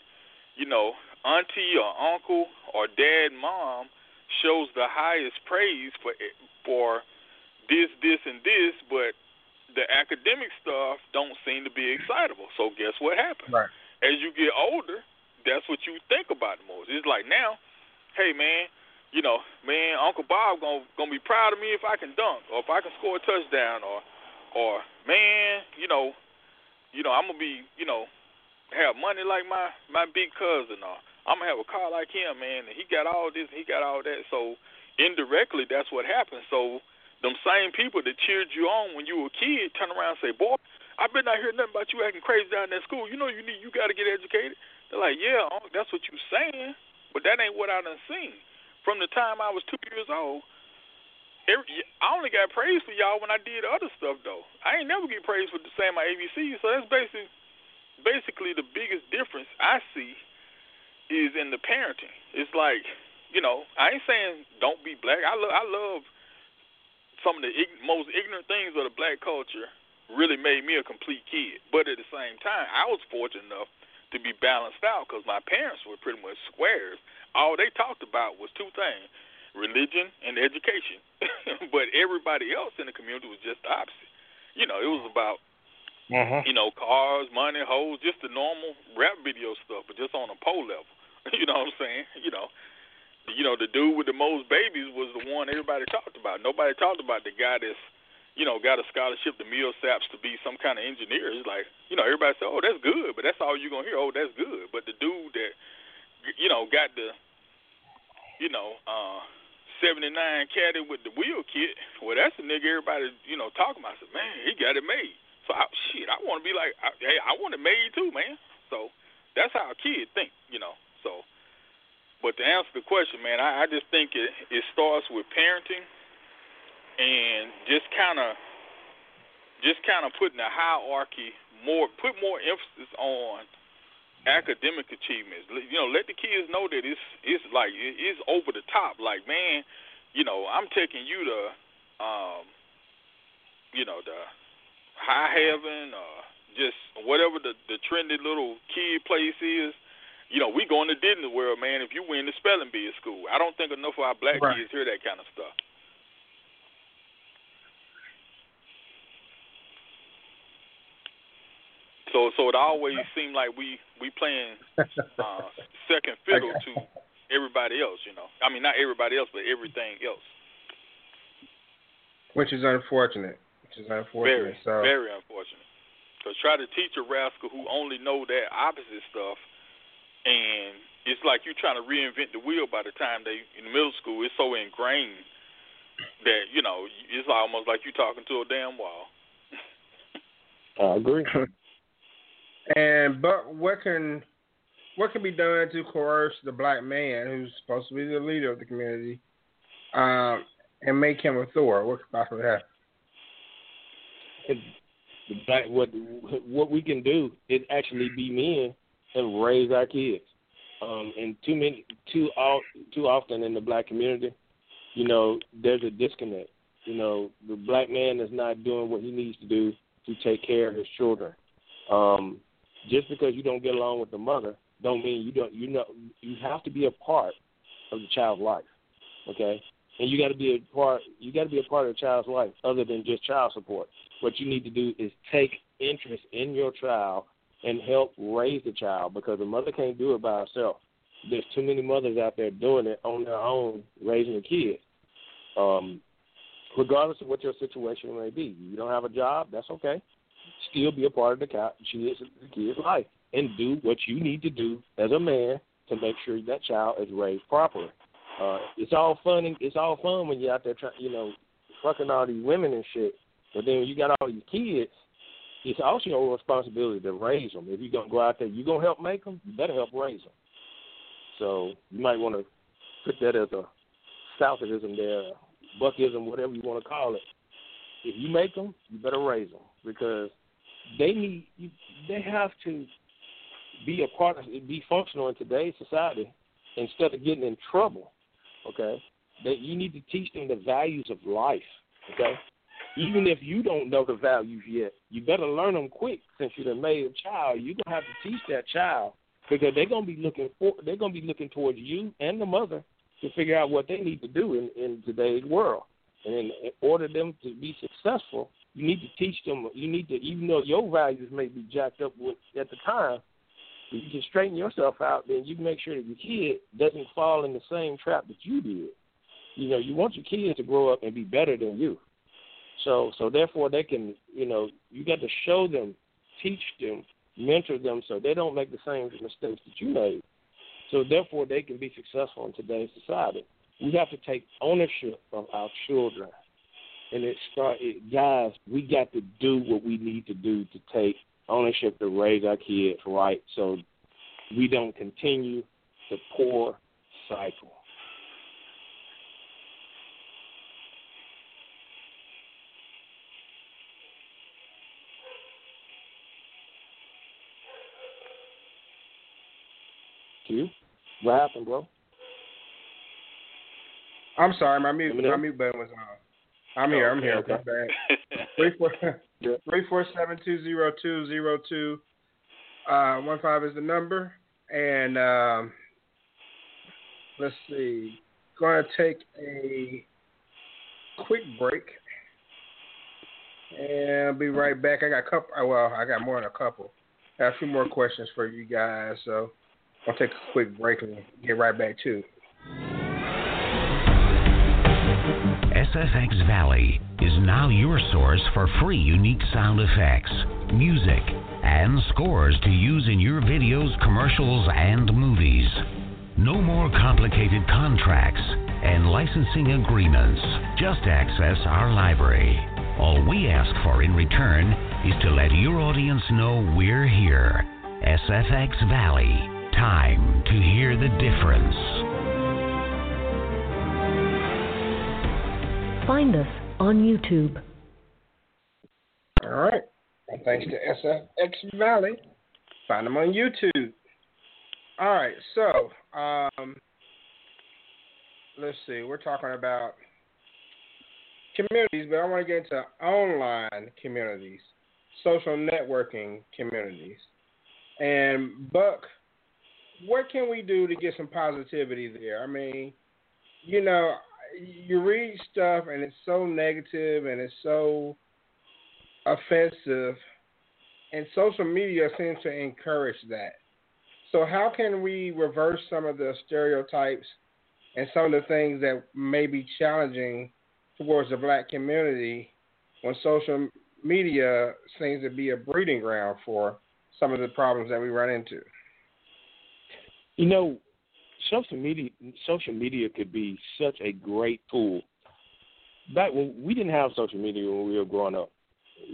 you know, auntie or uncle or dad, mom shows the highest praise for for this, this, and this, but the academic stuff don't seem to be excitable. So guess what happens? Right. As you get older, that's what you think about the most. It's like now, hey man, you know, man, Uncle Bob gonna gonna be proud of me if I can dunk or if I can score a touchdown or or man, you know, you know, I'm gonna be, you know, have money like my my big cousin, or I'm gonna have a car like him, man. And he got all this, he got all that. So indirectly, that's what happened. So them same people that cheered you on when you were a kid turn around and say, "Boy, I've been not hear nothing about you acting crazy down in that school. You know you need you got to get educated. They're like, yeah, uh, that's what you saying, but that ain't what I done seen. From the time I was two years old, every, I only got praise for y'all when I did other stuff though. I ain't never get praise for saying my ABC. So that's basically basically the biggest difference I see is in the parenting. It's like, you know, I ain't saying don't be black. I love I love some of the ig- most ignorant things of the black culture really made me a complete kid. But at the same time, I was fortunate enough to be balanced out because my parents were pretty much squares. All they talked about was two things: religion and education. (laughs) but everybody else in the community was just the opposite. You know, it was about uh-huh. you know cars, money, hoes, just the normal rap video stuff, but just on a pole level. (laughs) you know what I'm saying? You know, you know the dude with the most babies was the one everybody talked about. Nobody talked about the guy that's you know, got a scholarship to Millsaps to be some kind of engineer. It's like, you know, everybody said, oh, that's good, but that's all you're going to hear. Oh, that's good. But the dude that, you know, got the, you know, uh, 79 caddy with the wheel kit, well, that's the nigga everybody, you know, talking about. I said, man, he got it made. So, I, shit, I want to be like, I, hey, I want it made too, man. So that's how a kid think, you know. So, but to answer the question, man, I, I just think it, it starts with parenting and just kind of just kind of putting a hierarchy more put more emphasis on academic achievements. You know, let the kids know that it's it's like it's over the top. Like, man, you know, I'm taking you to, um, you know, the high heaven, or just whatever the the trendy little kid place is. You know, we going to Disney World, man. If you win the spelling bee at school, I don't think enough of our black right. kids hear that kind of stuff. So so it always seemed like we we playing uh, second fiddle to everybody else. You know, I mean not everybody else, but everything else. Which is unfortunate. Which is unfortunate. Very so. very unfortunate. Because try to teach a rascal who only know that opposite stuff, and it's like you're trying to reinvent the wheel. By the time they in middle school, it's so ingrained that you know it's almost like you're talking to a damn wall. I agree. (laughs) And but what can what can be done to coerce the black man who's supposed to be the leader of the community, um, and make him a Thor? What could possibly happen? What what we can do is actually be men and raise our kids. Um, and too many too too often in the black community, you know, there's a disconnect. You know, the black man is not doing what he needs to do to take care of his children. Um, just because you don't get along with the mother don't mean you don't you know you have to be a part of the child's life okay? And you got to be a part you got to be a part of the child's life other than just child support. What you need to do is take interest in your child and help raise the child because the mother can't do it by herself. There's too many mothers out there doing it on their own raising a kid um regardless of what your situation may be you don't have a job that's okay still be a part of the, kid's, life and do what you need to do as a man to make sure that child is raised properly. Uh, it's all fun and it's all fun when you're out there trying, you know, fucking all these women and shit. But then when you got all these kids, it's also your responsibility to raise them. If you're gonna go out there, you're gonna help make them. You better help raise them. So you might want to put that as a Southism there, Buckism, whatever you want to call it. If you make them, you better raise them because they need they have to be a part of be functional in today's society instead of getting in trouble. Okay, that you need to teach them the values of life. Okay, even if you don't know the values yet, you better learn them quick. Since you're the made a child, you're gonna have to teach that child because they're gonna be looking for they're gonna be looking towards you and the mother to figure out what they need to do in, in today's world. And in, in order them to be successful, you need to teach them. You need to, even though your values may be jacked up with, at the time, if you can straighten yourself out, then you can make sure that your kid doesn't fall in the same trap that you did. You know, you want your kids to grow up and be better than you. So, so therefore, they can, you know, you got to show them, teach them, mentor them, so they don't make the same mistakes that you made. So therefore, they can be successful in today's society. We have to take ownership of our children and it started. Guys, we got to do what we need to do to take ownership to raise our kids right, so we don't continue the poor cycle. Q, what happened, bro? I'm sorry, my mute my mute button was on. I'm here. I'm here. Okay. (laughs) Three four (laughs) three four seven two zero two zero two uh, one five is the number, and um, let's see. Going to take a quick break, and I'll be right back. I got a couple. Well, I got more than a couple. I have a few more questions for you guys, so I'll take a quick break and get right back to it. SFX Valley is now your source for free unique sound effects, music, and scores to use in your videos, commercials, and movies. No more complicated contracts and licensing agreements. Just access our library. All we ask for in return is to let your audience know we're here. SFX Valley. Time to hear the difference. Find us on YouTube. All right. Thanks to SFX Valley. Find them on YouTube. All right. So, um, let's see. We're talking about communities, but I want to get into online communities, social networking communities. And, Buck, what can we do to get some positivity there? I mean, you know, you read stuff and it's so negative and it's so offensive, and social media seems to encourage that. So how can we reverse some of the stereotypes and some of the things that may be challenging towards the black community when social media seems to be a breeding ground for some of the problems that we run into? You know, social media social media could be such a great tool. Back when we didn't have social media when we were growing up,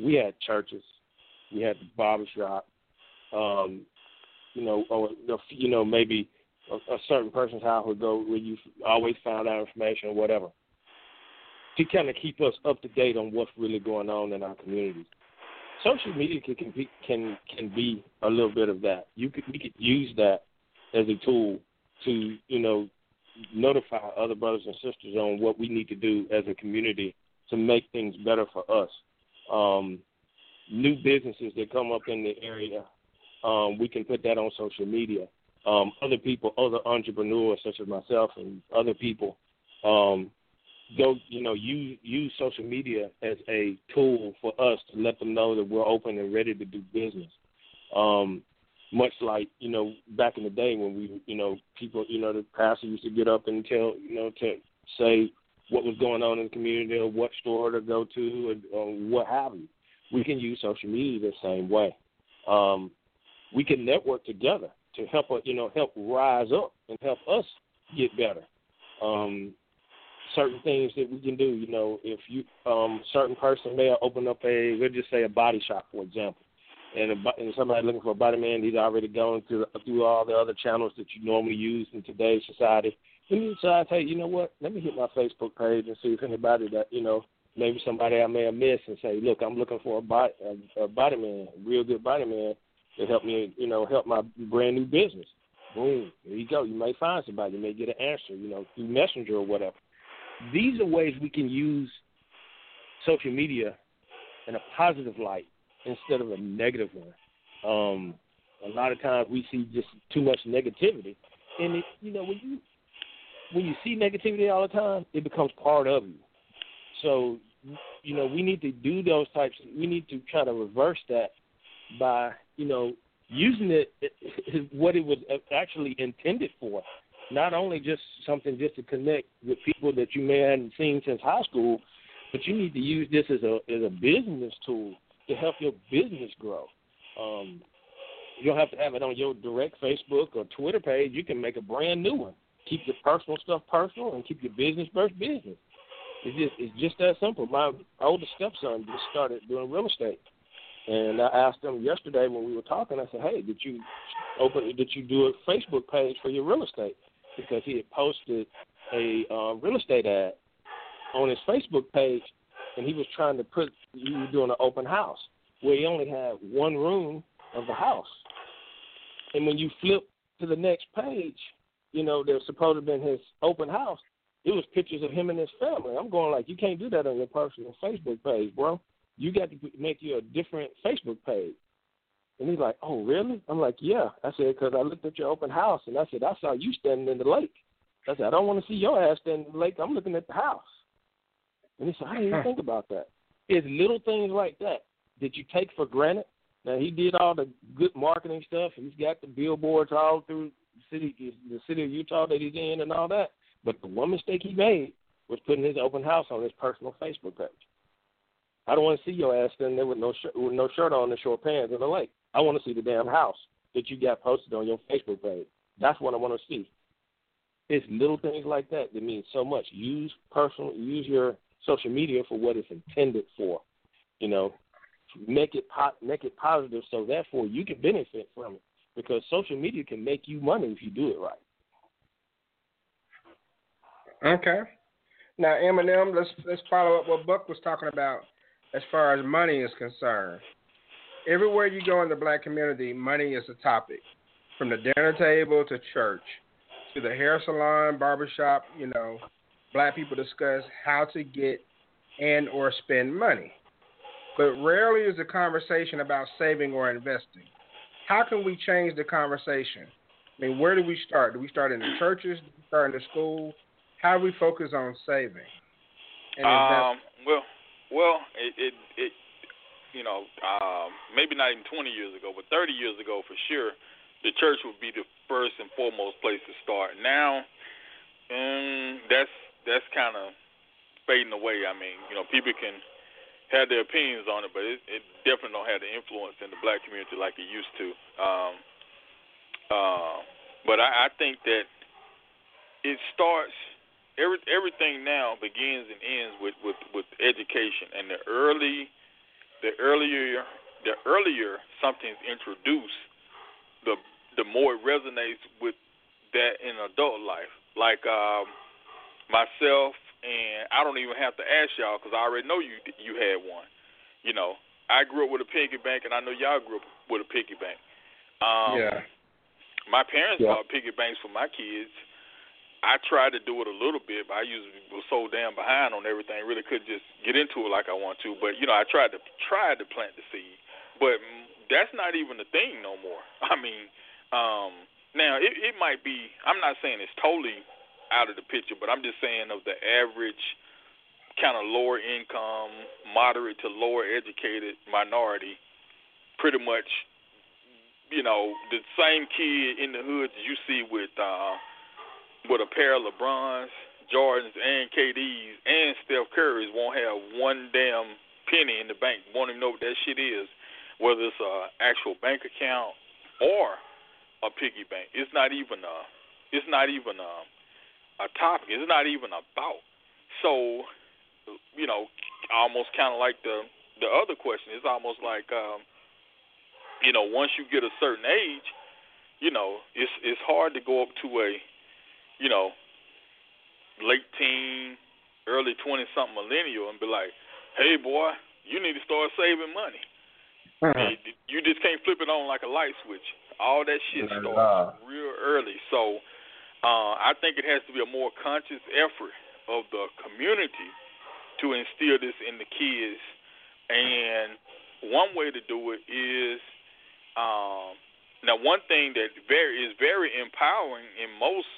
we had churches, we had the barbershop, um, you know, or you know maybe a, a certain person's house would go where you always found out information or whatever to kind of keep us up to date on what's really going on in our communities. Social media can can be, can can be a little bit of that. You could we could use that as a tool to you know notify other brothers and sisters on what we need to do as a community to make things better for us. Um, new businesses that come up in the area, um, we can put that on social media. Um, other people, other entrepreneurs such as myself and other people, um, go you know use use social media as a tool for us to let them know that we're open and ready to do business. Um, much like you know back in the day when we you know people you know the pastor used to get up and tell you know to say what was going on in the community or what store to go to or, or what have you. We can use social media the same way. Um, we can network together to help uh, you know help rise up and help us get better. Um, certain things that we can do. You know, if you um, certain person may open up a let's just say a body shop, for example and, a, and somebody looking for a body man, he's already going through through all the other channels that you normally use in today's society. You decide, hey, you know what? Let me hit my Facebook page and see if anybody that you know, maybe somebody I may have missed, and say, look, I'm looking for a body a, a body man, a real good body man to help me, you know, help my brand new business. Boom, there you go. You may find somebody. You may get an answer, you know, through Messenger or whatever. These are ways we can use social media in a positive light instead of a negative one. Um, a lot of times we see just too much negativity, and it, you know when you when you see negativity all the time, it becomes part of you. So you know we need to do those types. We need to try to reverse that by you know using it (laughs) what it was actually intended for. Not only just something just to connect with people that you may haven't seen since high school, but you need to use this as a as a business tool to help your business grow. Um, you don't have to have it on your direct Facebook or Twitter page. You can make a brand new one. Keep your personal stuff personal and keep your business business. It's just it's just that simple. My older stepson just started doing real estate, and I asked him yesterday when we were talking. I said, "Hey, did you open? Did you do a Facebook page for your real estate?" Because he had posted a uh, real estate ad on his Facebook page, and he was trying to put he was doing an open house where he only had one room of the house. And when you flip to the next page, you know, there's supposed to have been his open house. It was pictures of him and his family. I'm going like, you can't do that on your personal Facebook page, bro. You got to make you a different Facebook page. And he's like, oh, really? I'm like, yeah. I said, because I looked at your open house, and I said, I saw you standing in the lake. I said, I don't want to see your ass standing in the lake. I'm looking at the house. And he said, I didn't even think about that. It's little things like that that you take for granted. Now he did all the good marketing stuff. He's got the billboards all through the city, the city of Utah that he's in, and all that. But the one mistake he made was putting his open house on his personal Facebook page. I don't want to see your ass standing there with no shirt, with no shirt on and short pants in the lake. I want to see the damn house that you got posted on your Facebook page. That's what I want to see. It's little things like that that mean so much. Use personal, use your social media for what it's intended for. You know, make it po- make it positive, so therefore you can benefit from it because social media can make you money if you do it right. Okay. Now, Eminem, let's let's follow up what Buck was talking about as far as money is concerned. Everywhere you go in the black community, money is a topic, from the dinner table to church, to the hair salon, barbershop. You know, black people discuss how to get and or spend money, but rarely is a conversation about saving or investing. How can we change the conversation? I mean, where do we start? Do we start in the churches? Do we start in the schools? How do we focus on saving? Um, well, well, it, it, it you know, um, maybe not even 20 years ago, but 30 years ago for sure, the church would be the first and foremost place to start. Now, um, that's that's kind of fading away. I mean, you know, people can have their opinions on it, but it, it definitely don't have the influence in the black community like it used to. Um, uh, but I, I think that it starts every everything now begins and ends with with with education and the early the earlier the earlier something's introduced the the more it resonates with that in adult life like um myself and I don't even have to ask y'all because I already know you you had one you know I grew up with a piggy bank and I know y'all grew up with a piggy bank um yeah my parents yeah. bought piggy banks for my kids I tried to do it a little bit, but I usually was so damn behind on everything, really couldn't just get into it like I want to. But you know, I tried to tried to plant the seed, but that's not even the thing no more. (laughs) I mean, um, now it, it might be. I'm not saying it's totally out of the picture, but I'm just saying of the average kind of lower income, moderate to lower educated minority, pretty much, you know, the same kid in the hood that you see with. uh with a pair of LeBrons, Jordans, and KDs, and Steph Curry's won't have one damn penny in the bank. Won't even know what that shit is, whether it's a actual bank account or a piggy bank. It's not even a. It's not even a, a topic. It's not even a thought. So, you know, almost kind of like the the other question. It's almost like, um, you know, once you get a certain age, you know, it's it's hard to go up to a you know, late teen, early twenty something millennial and be like, Hey boy, you need to start saving money. Uh-huh. You just can't flip it on like a light switch. All that shit starts real early. So uh, I think it has to be a more conscious effort of the community to instill this in the kids. And one way to do it is um, now one thing that very is very empowering in most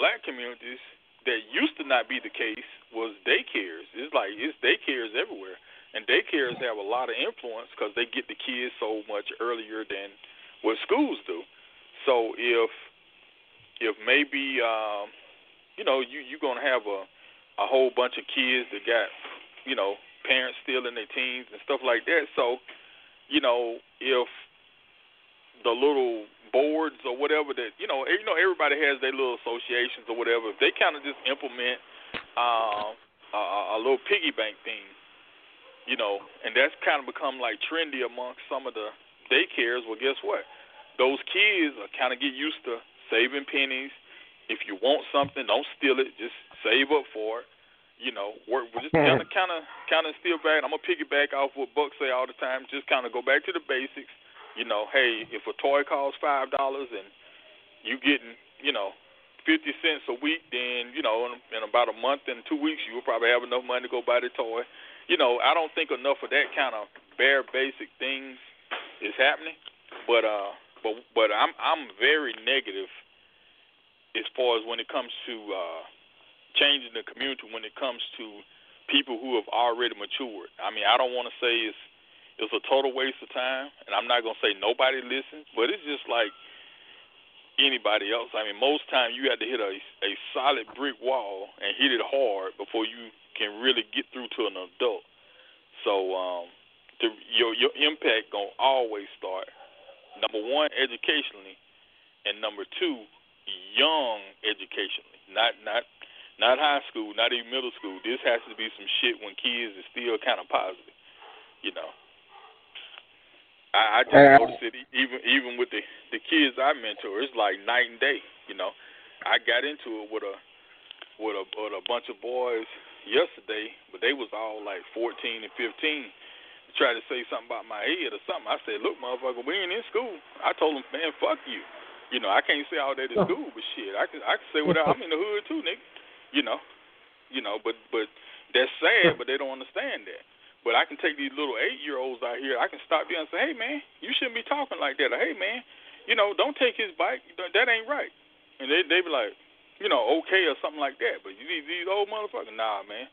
black communities that used to not be the case was daycares. It's like it's daycares everywhere, and daycares have a lot of influence because they get the kids so much earlier than what schools do. So if if maybe um, you know you you're gonna have a a whole bunch of kids that got you know parents still in their teens and stuff like that. So you know if the little boards or whatever that you know you know everybody has their little associations or whatever if they kind of just implement um a, a little piggy bank thing, you know, and that's kind of become like trendy amongst some of the daycares. Well, guess what? Those kids are kind of get used to saving pennies. If you want something, don't steal it. Just save up for it. You know, work. Just kind of, kind of, kind of steal back. I'm gonna piggyback off what Buck say all the time. Just kind of go back to the basics. You know, hey, if a toy costs five dollars and you getting, you know, fifty cents a week, then you know, in, in about a month and two weeks, you will probably have enough money to go buy the toy. You know, I don't think enough of that kind of bare basic things is happening. But uh, but but I'm I'm very negative as far as when it comes to uh changing the community when it comes to people who have already matured. I mean, I don't want to say it's it's a total waste of time, and I'm not gonna say nobody listens, but it's just like anybody else. I mean, most times you have to hit a a solid brick wall and hit it hard before you can really get through to an adult. So, um, the, your your impact gonna always start number one educationally, and number two young educationally, not not not high school, not even middle school. This has to be some shit when kids is still kind of positive, you know. I, I just uh, noticed it even even with the the kids I mentor. It's like night and day, you know. I got into it with a with a with a bunch of boys yesterday, but they was all like 14 and 15. Try to say something about my head or something. I said, "Look, motherfucker, we ain't in school." I told them, "Man, fuck you." You know, I can't say all that in school, but shit, I can I can say whatever. I'm in the hood too, nigga you know, you know, but but that's sad, (laughs) but they don't understand that. But I can take these little eight year olds out here. I can stop there and say, "Hey, man, you shouldn't be talking like that." Or, "Hey, man, you know, don't take his bike. That ain't right." And they they be like, you know, okay or something like that. But these these old motherfuckers, nah, man,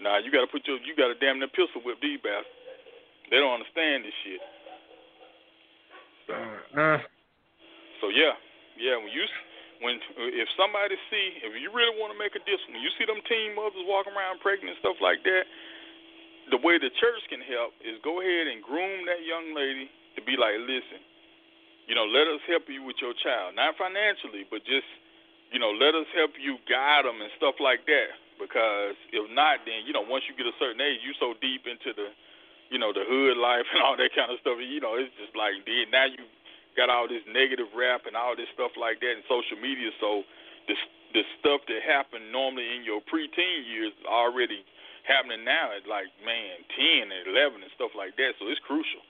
nah. You gotta put your you gotta damn near pistol whip these bastards. They don't understand this shit. So, uh, so yeah, yeah. When you when uh, if somebody see if you really want to make a difference, when you see them teen mothers walking around pregnant and stuff like that, the way the church can help is go ahead and groom that young lady to be like, listen, you know, let us help you with your child, not financially, but just you know, let us help you guide them and stuff like that. Because if not, then you know, once you get a certain age, you so deep into the, you know, the hood life (laughs) and all that kind of stuff. You know, it's just like then now you got all this negative rap and all this stuff like that in social media. So the the stuff that happened normally in your preteen years is already happening now at like man ten and eleven and stuff like that. So it's crucial.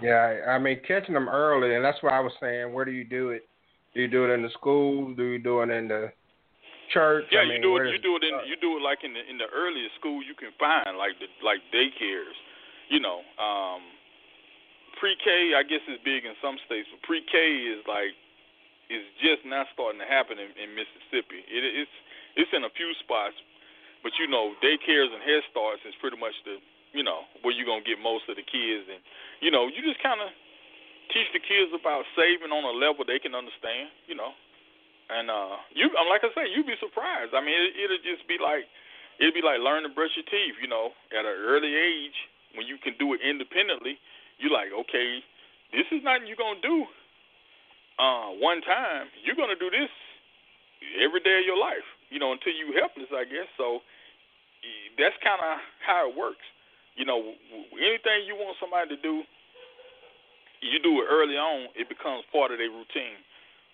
Yeah, I mean catching them early, and that's why I was saying, where do you do it? Do you do it in the school? Do you do it in the church? Yeah, I mean, you do it. You do it in you do it like in the in the earliest school you can find, like the like daycares. You know, um, pre-K, I guess is big in some states, but pre-K is like is just not starting to happen in, in Mississippi. It, it's it's in a few spots, but you know, daycares and Head Starts is pretty much the you know where you're gonna get most of the kids, and you know, you just kind of teach the kids about saving on a level they can understand, you know. And uh, you, like I say, you'd be surprised. I mean, it, it'll just be like it'd be like learning to brush your teeth, you know, at an early age when you can do it independently you like, okay, this is nothing you're gonna do uh, one time. You're gonna do this every day of your life, you know, until you helpless, I guess. So that's kind of how it works. You know, anything you want somebody to do, you do it early on. It becomes part of their routine.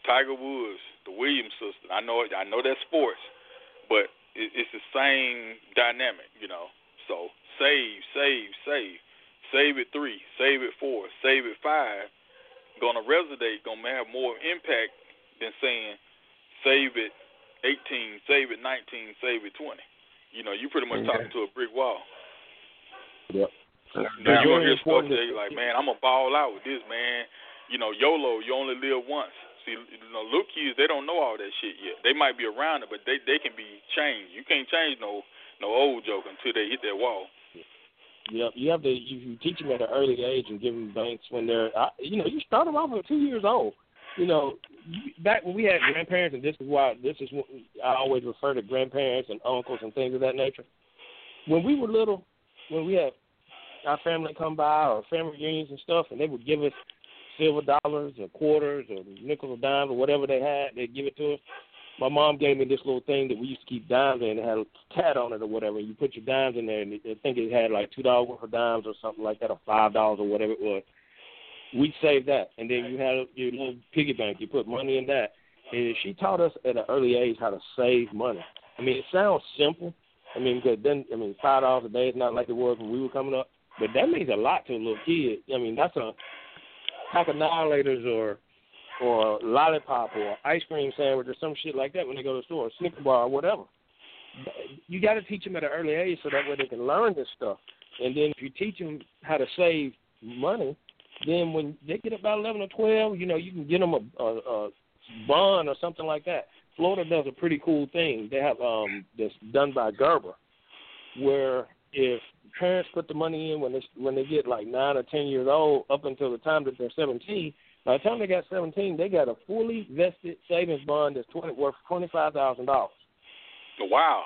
Tiger Woods, the Williams sister. I know, I know that's sports, but it's the same dynamic, you know. So save, save, save save it three, save it four, save it five, gonna resonate, gonna have more impact than saying save it 18, save it 19, save it 20. You know, you pretty much talking to a brick wall. Yep. You know, you're hear stuff say like, man, I'm gonna ball out with this, man. You know, YOLO, you only live once. See, you know, little kids, they don't know all that shit yet. They might be around it, but they they can be changed. You can't change no no old joke until they hit that wall. You know, you have to you, you teach them at an early age and give them banks when they're, you know, you start them off at two years old. You know, back when we had grandparents, and this is why this is what I always refer to grandparents and uncles and things of that nature. When we were little, when we had our family come by or family reunions and stuff, and they would give us silver dollars or quarters or nickels or dimes or whatever they had, they'd give it to us. My mom gave me this little thing that we used to keep dimes in. It had a tat on it or whatever. You put your dimes in there, and I think it had like two dollars worth of dimes or something like that, or five dollars or whatever it was. We saved that, and then you had your little piggy bank. You put money in that, and she taught us at an early age how to save money. I mean, it sounds simple. I mean, because then I mean, five dollars a day is not like it was when we were coming up, but that means a lot to a little kid. I mean, that's a pack of Now and Laters or or lollipop or ice cream sandwich or some shit like that when they go to the store, or Snicker bar or whatever. You got to teach them at an early age so that way they can learn this stuff. And then if you teach them how to save money, then when they get about eleven or twelve, you know, you can get them a, a, a bond or something like that. Florida does a pretty cool thing. They have um that's done by Gerber, where if parents put the money in when they when they get like nine or ten years old, up until the time that they're seventeen, by the time they got seventeen, they got a fully vested savings bond that's twenty worth twenty five thousand dollars. Wow.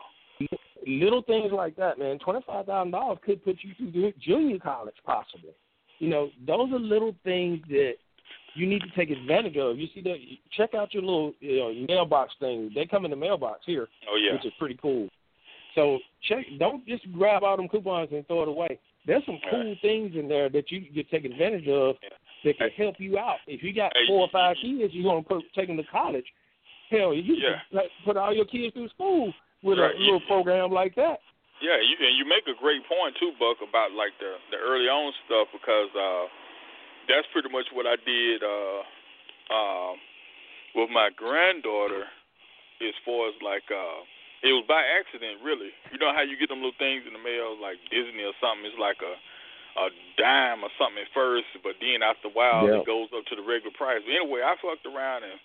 Little things like that, man. Twenty five thousand dollars could put you through junior college, possibly. You know, those are little things that you need to take advantage of. You see that? Check out your little you know, mailbox thing. They come in the mailbox here, oh, yeah. which is pretty cool. So check. Don't just grab all them coupons and throw it away. There's some cool right. things in there that you can take advantage of that can help you out. If you got four or five kids, you're gonna put take them to college. Hell, you yeah. can put all your kids through school with right. a little program like that. Yeah, you, and you make a great point too, Buck, about like the the early on stuff because uh that's pretty much what I did uh uh with my granddaughter as far as like uh it was by accident really. You know how you get them little things in the mail like Disney or something, it's like a a dime or something at first, but then after a while yeah. it goes up to the regular price. But anyway, I fucked around and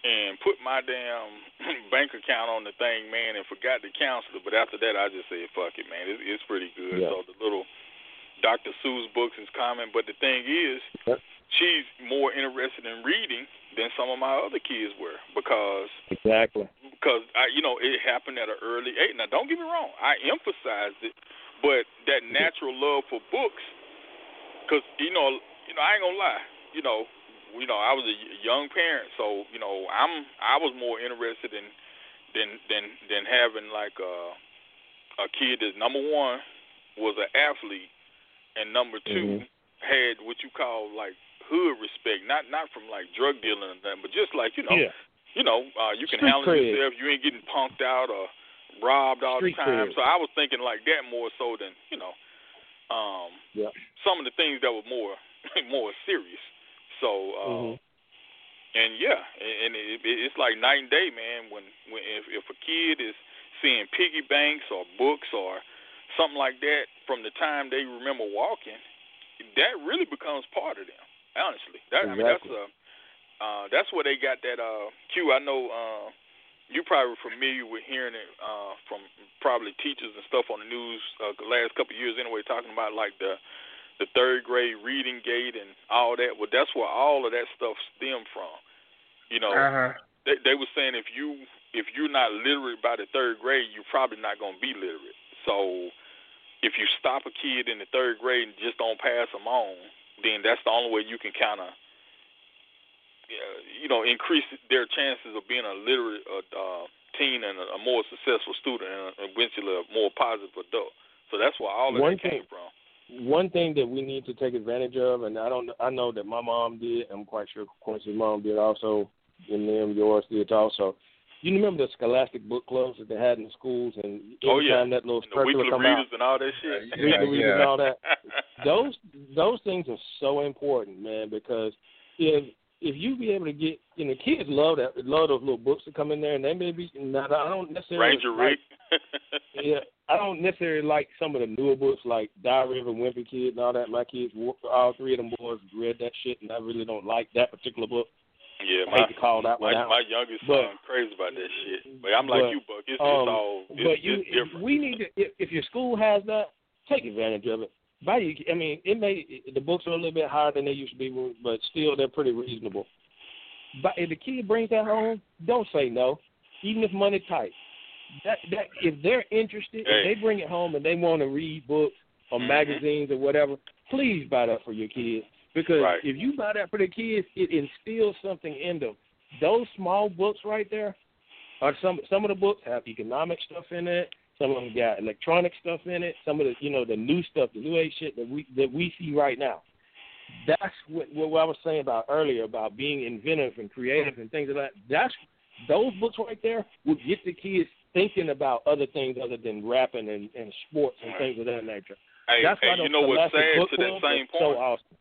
and put my damn (clears throat) bank account on the thing, man, and forgot to cancel it. But after that, I just said, fuck it, man. It's, it's pretty good. Yeah. So the little Dr. Seuss books is common. But the thing is, yep. she's more interested in reading than some of my other kids were because exactly because I, you know, it happened at an early age. Now, don't get me wrong, I emphasized it, but that natural love for books, because you know, you know, I ain't gonna lie, you know, you know, I was a young parent, so you know, I'm I was more interested in than than than having like a a kid that number one was an athlete, and number 2 mm-hmm. had what you call like hood respect, not not from like drug dealing or nothing, but just like you know, yeah. you know, uh, you can Street handle cred. yourself. You ain't getting punked out or robbed all Street the time. cred. So I was thinking like that more so than you know, um, yeah. some of the things that were more (laughs) more serious. So, uh, mm-hmm. and yeah, and it, it, it's like night and day, man. When when if, if a kid is seeing piggy banks or books or something like that from the time they remember walking, that really becomes part of them. Honestly, that exactly. I mean that's uh, uh, that's where they got that uh, cue. I know uh, you probably familiar with hearing it uh, from probably teachers and stuff on the news uh, the last couple of years anyway, talking about like the the third grade reading gate and all that. Well, that's where all of that stuff stemmed from. You know, Uh-huh. they they were saying if you if you're not literate by the third grade, you're probably not going to be literate. So if you stop a kid in the third grade and just don't pass them on, then that's the only way you can kind of you know increase their chances of being a literate uh, uh, teen and a, a more successful student and eventually a more positive adult. So that's where all of One that came from. one thing that we need to take advantage of, and I don't, I know that my mom did. I'm quite sure Quincy's mom did also, and them yours did also. You remember the Scholastic book clubs that they had in the schools, and Oh, anytime yeah. that little And the circular come readers out, and all that shit. Yeah, weekly readers yeah. and all that. (laughs) Those those things are so important, man, because if if you be able to get, you know, kids love that, love those little books that come in there, and they may be. Not, I don't necessarily Ranger like, Rick. (laughs) yeah, I don't necessarily like some of the newer books like Diary of a Wimpy Kid and all that. My kids, all three of them boys read that shit, and I really don't like that particular book. Yeah, I my hate to call that one my, out. my youngest But- son crazy about that shit. But I'm like but, you, Buck. It's, um, it's all it's, but you, it's different. we need to. If, if your school has that, take advantage of it. You. I mean, it may the books are a little bit higher than they used to be, but still they're pretty reasonable. But if the kid brings that home, don't say no, even if money tight. That that if they're interested, Hey. if they bring it home and they want to read books or Mhm. magazines or whatever, please buy that for your kids. Because Right. if you buy that for the kids, it instills something in them. Those small books right there, are some some of the books have economic stuff in it. Some of them got electronic stuff in it. Some of the you know the new stuff, the new age shit that we that we see right now. That's what what I was saying about earlier about being inventive and creative and things like that. That's those books right there will get the kids thinking about other things other than rapping and, and sports and things of that nature. Hey, That's hey why you know what's sad to that same point? So awesome.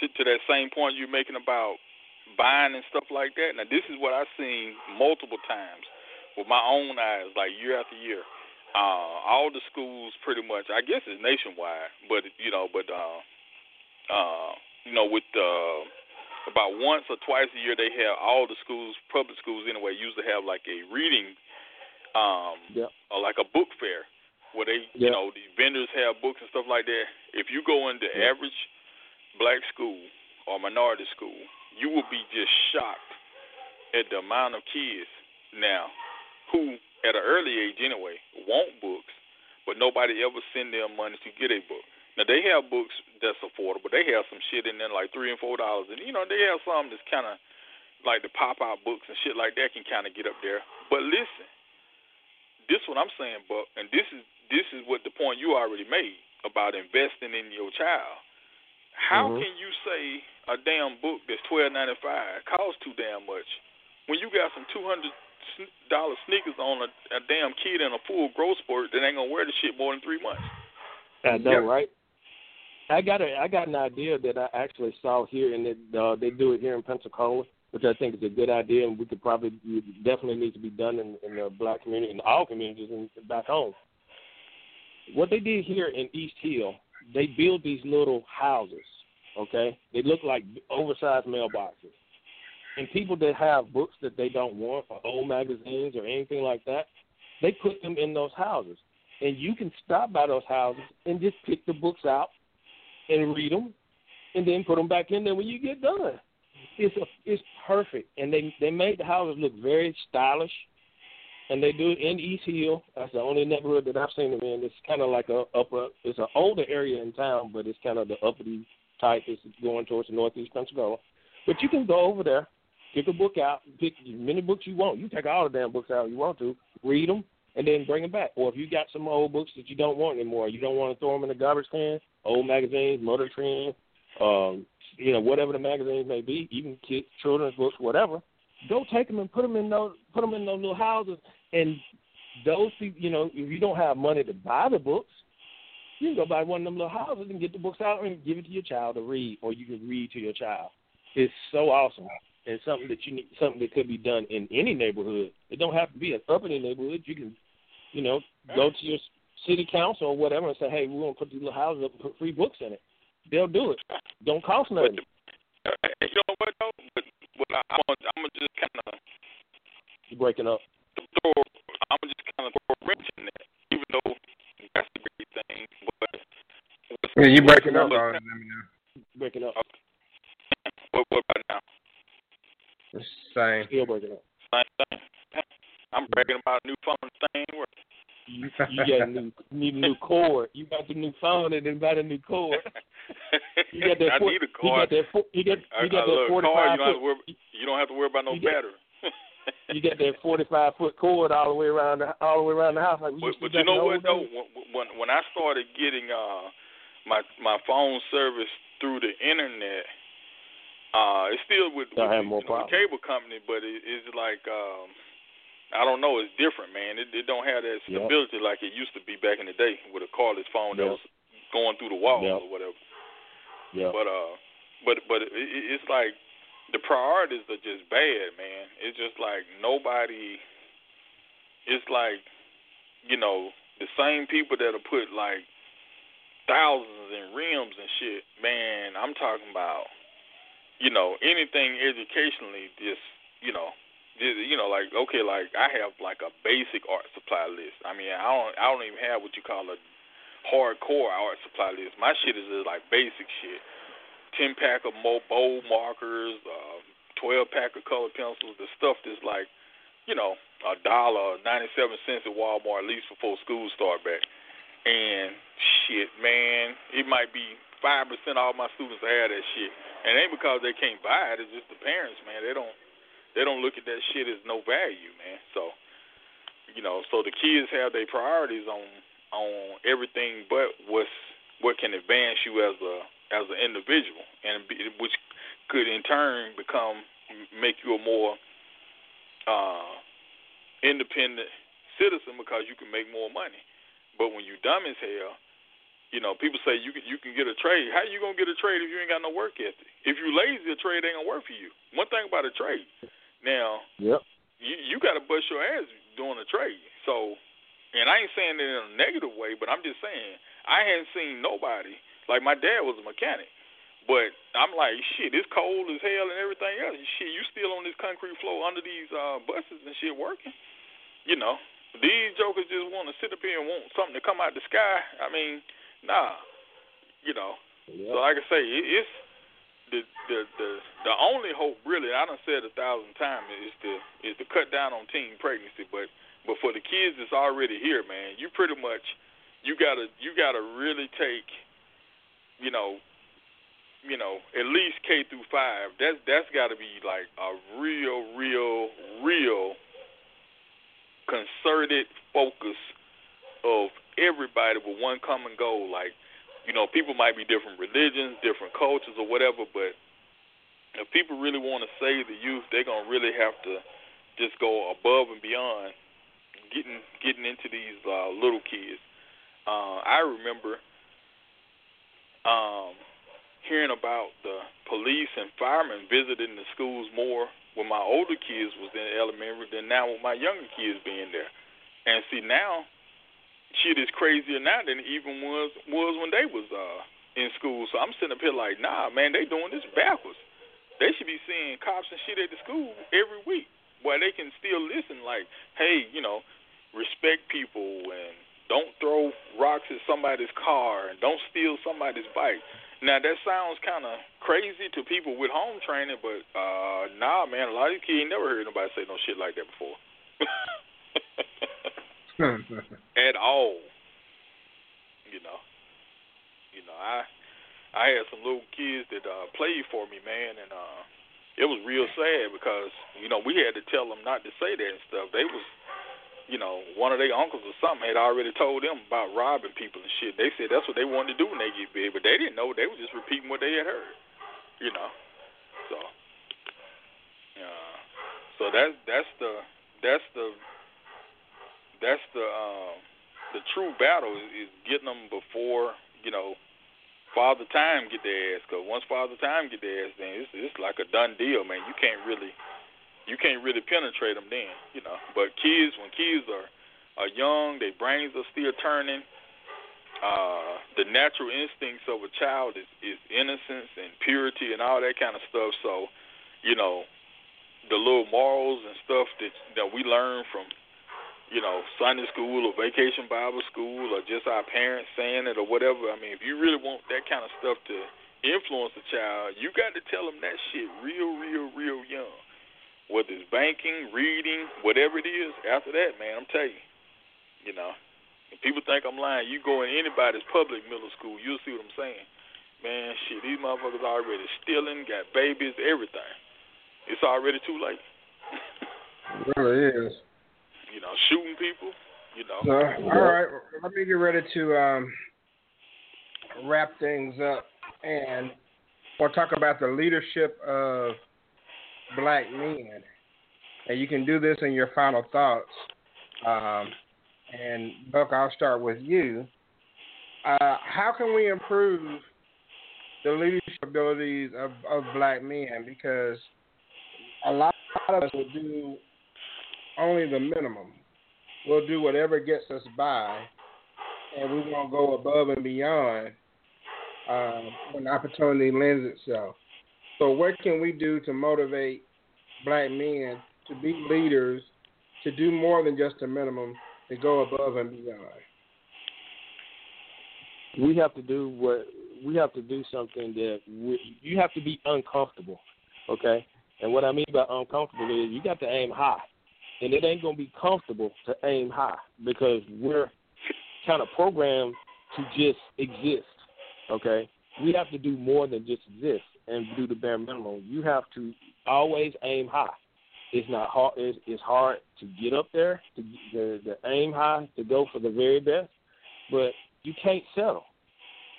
to, to that same point you're making about buying and stuff like that. Now, this is what I've seen multiple times with my own eyes, like year after year. Uh, all the schools, pretty much, I guess it's nationwide, but you know, but uh, uh, you know, with uh, about once or twice a year, they have all the schools, public schools anyway, usually have like a reading, um, Yep. or like a book fair where they, you know, the vendors have books and stuff like that. If you go into Yep. average black school or minority school, you will be just shocked at the amount of kids now who, at an early age anyway, want books, but nobody ever send them money to get a book. Now they have books that's affordable. They have some shit in there like three and four dollars, and you know they have some that's kind of like the pop out books and shit like that can kind of get up there. But listen, this what I'm saying, Buck, and this is this is what the point you already made about investing in your child. How Mhm. can you say a damn book that's twelve ninety five costs too damn much when you got some two hundred dollar sneakers on a, a damn kid in a full growth spurt that ain't gonna wear the shit more than three months? I know, Yep. right? I got a I got an idea that I actually saw here, and it, uh, they do it here in Pensacola, which I think is a good idea, and we could probably definitely needs to be done in, in the black community and all communities and back home. What they did here in East Hill, they build these little houses. Okay, they look like oversized mailboxes, and people that have books that they don't want, or old magazines or anything like that, they put them in those houses and you can stop by those houses and just pick the books out and read them, and then put them back in there when you get done. It's a, it's perfect, and they they made the houses look very stylish, and they do it in East Hill. That's the only neighborhood that I've seen them in. It's kind of like a upper. It's an older area in town, but it's kind of the uppity type. It's going towards the northeast Pensacola, but you can go over there, pick a book out, pick as many books you want. You take all the damn books out you want to, read them, and then bring them back. Or if you got some old books that you don't want anymore, you don't want to throw them in the garbage can, old magazines, Motor Trend, um, you know, whatever the magazines may be, even kids, children's books, whatever. Go take them and put them in those, put them in those little houses. And those you know, if you don't have money to buy the books, you can go buy one of them little houses and get the books out and give it to your child to read, or you can read to your child. It's so awesome and something that you need, something that could be done in any neighborhood. It don't have to be an uppity neighborhood. You can, you know, go to your city council or whatever and say, hey, we want to put these little houses up and put free books in it. They'll do it. Don't cost nothing. Uh, you know what though? But what I, I'm gonna, I'm gonna just kind of You're breaking up. throw, I'm gonna just kind of throw a wrench in there, even though that's a great thing. But what's, Yeah, you breaking up. what, let me know. Breaking up. what, what about now? It's the same. Still breaking up. Same thing. I'm bragging about a new phone. Thing work. You, you got a new, need a new cord. You got the new phone and then buy the new cord. You got that. (laughs) I four- need a cord. You got that. four- You got. I, You got I that look, forty-five car, you don't have to foot. worry. You don't have to worry about no You got- battery. (laughs) You got that forty-five foot cord all the way around the all the way around the house. Like we But, but you know what though? When when when I started getting uh my my phone service through the internet, uh, it's still with, with have the, more you know, the cable company, but it, it's like um, I don't know. It's different, man. It, it don't have that Yep. stability like it used to be back in the day with a cordless phone that was going through the wall Yep. or whatever. Yeah. But uh, but but it, it- it's like the priorities are just bad, man. It's just like nobody. It's like you know the same people that'll put like thousands in rims and shit. Man, I'm talking about you know anything educationally. Just you know. just, You know, like okay, like I have like a basic art supply list. I mean, I don't, I don't even have what you call a hardcore art supply list. My shit is just like basic shit. Ten pack of mo bold markers, uh, twelve pack of color pencils, the stuff that's like, you know, a dollar, ninety seven cents at Walmart at least before school start back. And shit, man, it might be five percent of all my students have that shit. And it ain't because they can't buy it, it's just the parents, man. They don't They don't look at that shit as no value, man. So, you know, so the kids have their priorities on on everything but what's what can advance you as a as an individual, and which could in turn become make you a more uh, independent citizen because you can make more money. But when you dumb as hell, you know, people say you can you can get a trade. How you gonna get a trade if you ain't got no work ethic? If you lazy, a trade ain't gonna work for you. One thing about a trade, now, yep, you you got to bust your ass doing a trade. So, and I ain't saying it in a negative way, but I'm just saying I hadn't seen nobody like my dad was a mechanic, but I'm like shit. It's cold as hell and everything else. Shit, you still on this concrete floor under these uh buses and shit working? You know, these jokers just want to sit up here and want something to come out the sky. I mean Nah, you know. Yep. So like I say, it, it's the the the the only hope really. I done said a thousand times is to is to cut down on teen pregnancy, but but for the kids that's already here, man, you pretty much you gotta you gotta really take, you know, you know, at least K through five. That's that's got to be like a real, real, real concerted focus of everybody with one common goal. Like, you know, people might be different religions, different cultures, or whatever, but if people really want to save the youth, they're gonna really have to just go above and beyond getting getting into these uh, little kids. Uh, I remember um, hearing about the police and firemen visiting the schools more when my older kids was in elementary than now with my younger kids being there. And see now shit is crazier now than it even was was when they was uh in school. So I'm sitting up here like, nah, man, they doing this backwards. They should be seeing cops and shit at the school every week, while they can still listen. Like, hey, you know, respect people and don't throw rocks at somebody's car and don't steal somebody's bike. Now that sounds kind of crazy to people with home training, but uh nah, man, a lot of kids never heard nobody say no shit like that before. (laughs) (laughs) at all. You know, you know, I I had some little kids that uh, played for me, man, and uh, it was real sad because you know we had to tell them not to say that and stuff. They was, you know, one of their uncles or something had already told them about robbing people and shit. They said that's what they wanted to do when they get big, but they didn't know. They were just repeating what they had heard. You know, so. Uh, so that's that's the that's the that's the um, the true battle is, is getting them before you know Father Time get their ass. Cause once Father Time get their ass, then it's it's like a done deal, man. You can't really you can't really penetrate them then, you know. But kids, when kids are are young, their brains are still turning. Uh, the natural instincts of a child is, is innocence and purity and all that kind of stuff. So, you know, the little morals and stuff that that we learn from you know, Sunday school or vacation Bible school or just our parents saying it or whatever. I mean, if you really want that kind of stuff to influence a child, you got to tell them that shit real, real, real young. Whether it's banking, reading, whatever it is, after that, man, I'm telling you, you know, if people think I'm lying, you go in anybody's public middle school, you'll see what I'm saying. Man, shit, these motherfuckers already stealing, got babies, everything. It's already too late. it really is you know, shooting people. You know. All right, let me get ready to um, wrap things up, and we'll talk about the leadership of black men. And you can do this in your final thoughts. Um, and Buck, I'll start with you. Uh, how can we improve the leadership abilities of, of black men? Because a lot of us will do only the minimum. We'll do whatever gets us by, and we won't go above and beyond uh, when opportunity lends itself. So, what can we do to motivate black men to be leaders, to do more than just a minimum, to go above and beyond? We have to do what we have to do something that we, you have to be uncomfortable, okay? And what I mean by uncomfortable is you got to aim high and it ain't gonna be comfortable to aim high because we're kind of programmed to just exist. Okay, we have to do more than just exist and do the bare minimum. You have to always aim high. it's not hard. It's, it's hard to get up there, to, to, to aim high, to go for the very best, but you can't settle.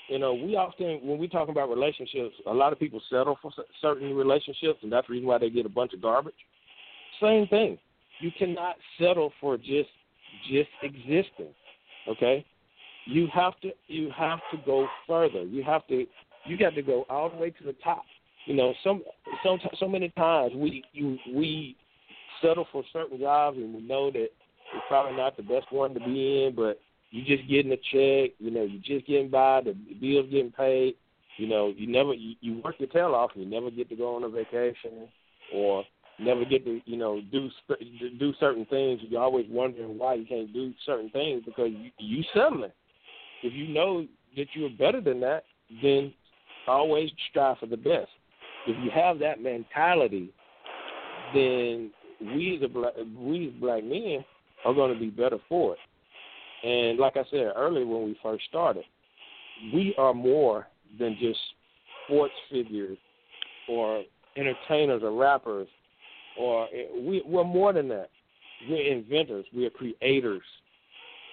You know, we often when we talk about relationships, a lot of people settle for certain relationships, and that's the reason why they get a bunch of garbage. Same thing. You cannot settle for just just existing. Okay, you have to you have to go further. You have to you got to go all the way to the top. You know, some so so many times we you we settle for certain jobs and we know that it's probably not the best one to be in, but you're just getting a check, you know, you're just getting by, the bills getting paid. You know, you never you, you work your tail off and you never get to go on a vacation or never get to you know do do certain things. You're always wondering why you can't do certain things because you, you settling. If you know that you're better than that, then always strive for the best. If you have that mentality, then we as a black, we as black men are going to be better for it. And like I said earlier when we first started, we are more than just sports figures or entertainers or rappers, or we, we're more than that. We're inventors. We are creators,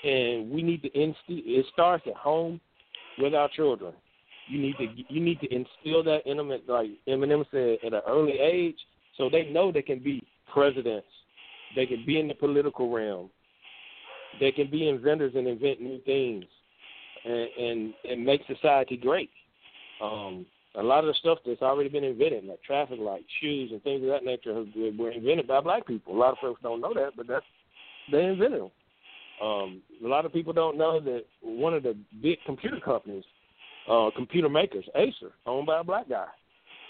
and we need to instill. It starts at home with our children. You need to you need to instill that element, like Eminem said, at an early age, so they know they can be presidents, they can be in the political realm, they can be inventors and invent new things, and and, and make society great. Um, a lot of the stuff that's already been invented, like traffic lights, shoes, and things of that nature, were invented by black people. A lot of folks don't know that, but that's they invented them. Um, a lot of people don't know that one of the big computer companies, uh, computer makers, Acer, owned by a black guy.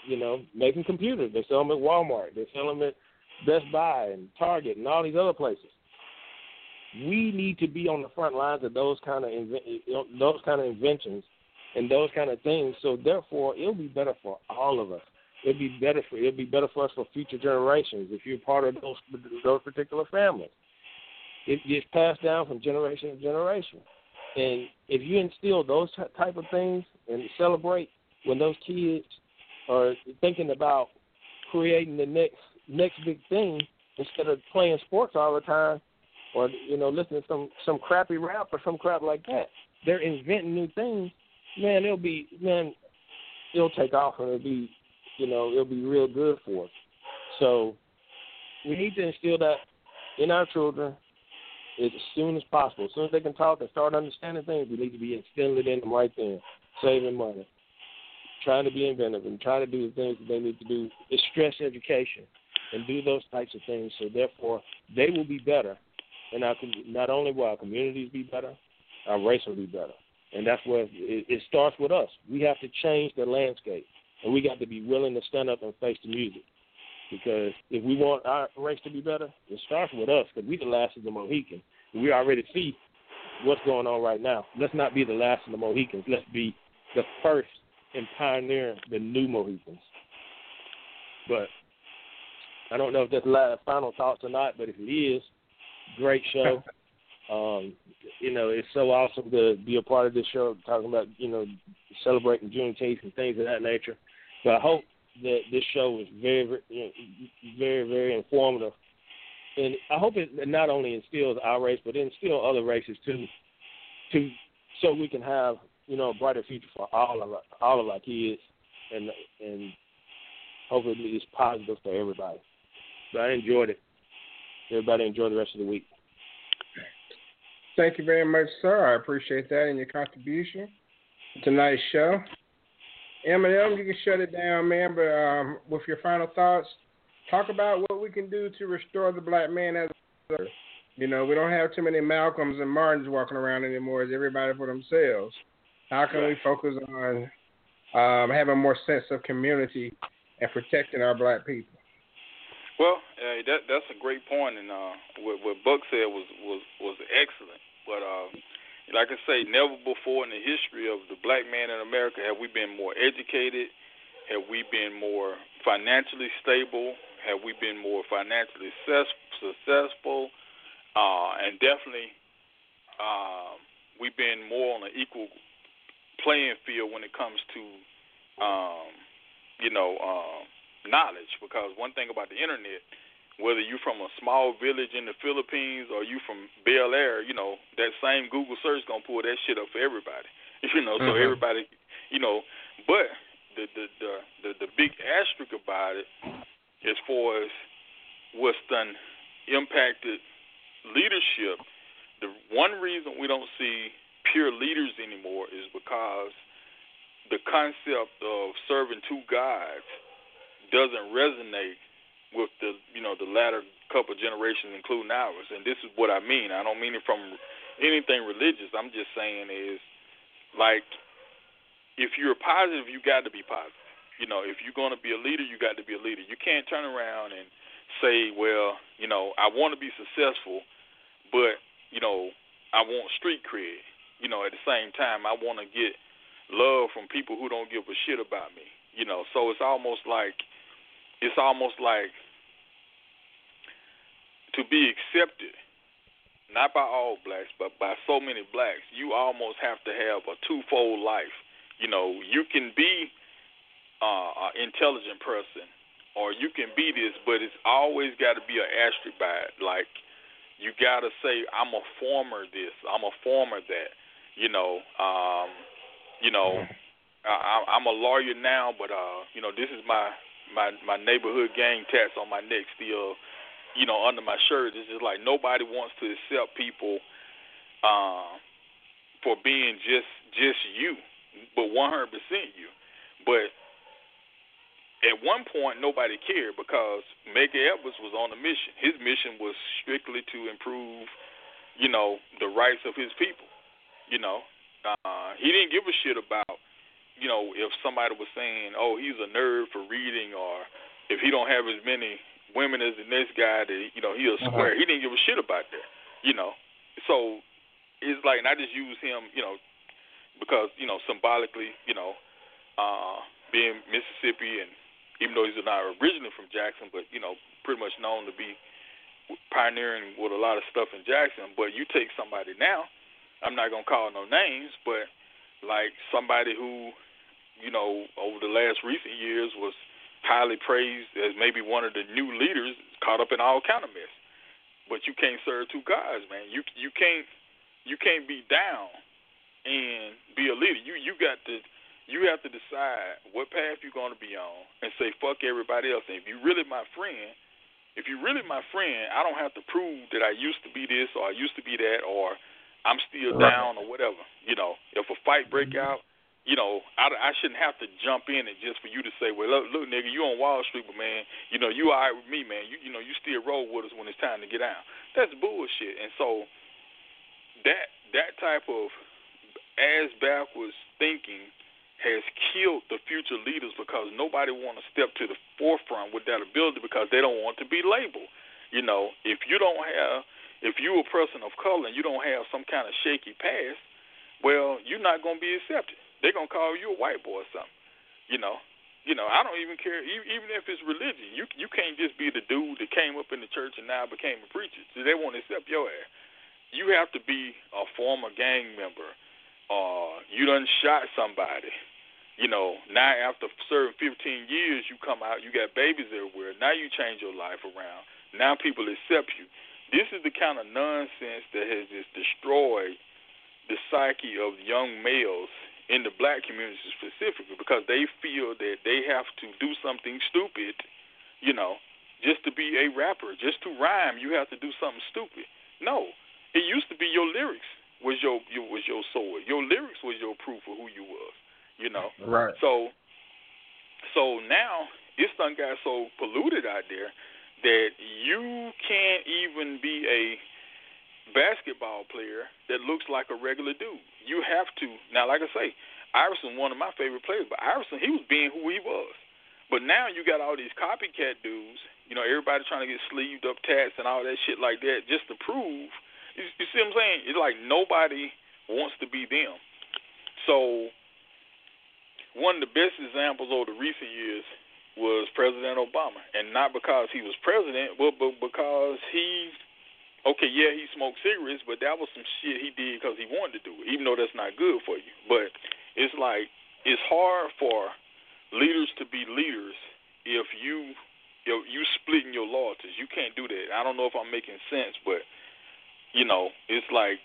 You know, making computers. They sell them at Walmart. They sell them at Best Buy and Target and all these other places we need to be on the front lines of those kind of inven- those kind of inventions and those kind of things. So therefore, it'll be better for all of us. It'll be better for it'll be better for us for future generations if you're part of those those particular families. It gets passed down from generation to generation, and if you instill those type of things and celebrate when those kids are thinking about creating the next next big thing instead of playing sports all the time or you know listening to some some crappy rap or some crap like that. They're inventing new things. Man, it'll be man, it'll take off and it'll be you know it'll be real good for us. So we need to instill that in our children as soon as possible. As soon as they can talk and start understanding things, we need to be instilling it in them right then, saving money, trying to be inventive, and trying to do the things that they need to do. Is stress education and do those types of things. So therefore, they will be better and our not only will our communities be better, our race will be better, and that's where it, it starts with us. We have to change the landscape, and we got to be willing to stand up and face the music. Because if we want our race to be better, it starts with us. Because we the last of the Mohicans. We already see what's going on right now. Let's not be the last of the Mohicans. Let's be the first in pioneering the new Mohicans. But I don't know if that's last final thoughts or not. But if it is, Great show. (laughs) um, you know, it's so awesome to be a part of this show, talking about you know celebrating Juneteenth and things of that nature. But I hope that this show was very, very, you know, very, very informative, and I hope it not only instills our race, but instills other races too, to so we can have you know a brighter future for all of our, all of our kids, and and hopefully it's positive for everybody. But I enjoyed it. Everybody enjoy the rest of the week. Thank you very much, sir. I appreciate that and your contribution. A nice show. Eminem, you can shut it down, man. But um, with your final thoughts, talk about what we can do to restore the black man as a you know, we don't have too many Malcolms and Martins walking around anymore. It's everybody for themselves. How can we focus on um, having more sense of community and protecting our black people? Well, uh, that that's a great point, and uh, what, what Buck said was was was excellent. But uh, like I say, never before in the history of the black man in America have we been more educated. Have we been more financially stable? Have we been more financially successful? Uh, and definitely, uh, we've been more on an equal playing field when it comes to, um, you know. Uh, knowledge because one thing about the internet, whether you're from a small village in the Philippines or you from Bel Air, you know, that same Google search gonna pull that shit up for everybody. (laughs) You know, so Mhm. everybody, you know, but the the the the, the big asterisk about it, as far as what's done impacted leadership, the one reason we don't see pure leaders anymore is because the concept of serving two gods doesn't resonate with the you know the latter couple generations, including ours. And this is what I mean. I don't mean it from anything religious. I'm just saying is like if you're positive, you got to be positive. You know, if you're going to be a leader, you got to be a leader. You can't turn around and say, well, you know, I want to be successful, but you know, I want street cred. You know, at the same time, I want to get love from people who don't give a shit about me. You know, so it's almost like it's almost like to be accepted, not by all blacks, but by so many blacks, you almost have to have a twofold life. You know, you can be uh, an intelligent person, or you can be this, but it's always got to be an asterisk by it. Like you got to say, I'm a former this, I'm a former that. You know, um, you know, I, I'm a lawyer now, but uh, you know, this is my my my neighborhood gang tats on my neck still, you know, under my shirt. It's just like nobody wants to accept people uh, for being just just you, but 100% you. But at one point, nobody cared because Medgar Evers was on a mission. His mission was strictly to improve, you know, the rights of his people. You know, uh, he didn't give a shit about you know, if somebody was saying, "Oh, he's a nerd for reading," or if he don't have as many women as the next guy, that you know he'll Uh-huh. square. He didn't give a shit about that, you know. So it's like, and I just use him, you know, because you know symbolically, you know, uh, being Mississippi, and even though he's not originally from Jackson, but you know, pretty much known to be pioneering with a lot of stuff in Jackson. But you take somebody now, I'm not gonna call no names, but like somebody who you know, over the last recent years was highly praised as maybe one of the new leaders caught up in all kind of mess. But you can't serve two gods, man. You you can't you can't be down and be a leader. You you got to you have to decide what path you're going to be on and say fuck everybody else. And if you really my friend, if you're really my friend, I don't have to prove that I used to be this or I used to be that or I'm still Right. down or whatever. You know, if a fight break mm-hmm. out, you know, I, I shouldn't have to jump in and just for you to say, well, look, look, nigga, you on Wall Street, but man, you know, you all right with me, man. You, you know, you still roll with us when it's time to get out. That's bullshit. And so that that type of ass backwards thinking has killed the future leaders because nobody want to step to the forefront with that ability because they don't want to be labeled. You know, if you don't have, if you a person of color and you don't have some kind of shaky past, well, you're not going to be accepted. They're to call you a white boy or something. You know, you know, I don't even care, even if it's religion. You you can't just be the dude that came up in the church and now became a preacher. They won't accept your ass. You have to be a former gang member, or you done shot somebody. You know, now after serving 15 years, you come out, you got babies everywhere. Now you change your life around. Now people accept you. This is the kind of nonsense that has just destroyed the psyche of young males in the black community specifically because they feel that they have to do something stupid, you know, just to be a rapper, just to rhyme, you have to do something stupid. No, it used to be your lyrics was your, your was your sword. Your lyrics was your proof of who you was, you know. Right. So, so now it's done got so polluted out there that you can't even be a basketball player that looks like a regular dude. You have to now, like I say, Iverson one of my favorite players, but Iverson he was being who he was. But now you got all these copycat dudes, you know, everybody trying to get sleeved up tats and all that shit like that just to prove. You, you see what I'm saying? It's like nobody wants to be them. So one of the best examples over the recent years was President Obama, and not because he was president, but, but because he okay, yeah, he smoked cigarettes, but that was some shit he did because he wanted to do it, even though that's not good for you. But it's like it's hard for leaders to be leaders if you you you splitting your loyalties. You can't do that. I don't know if I'm making sense, but you know, it's like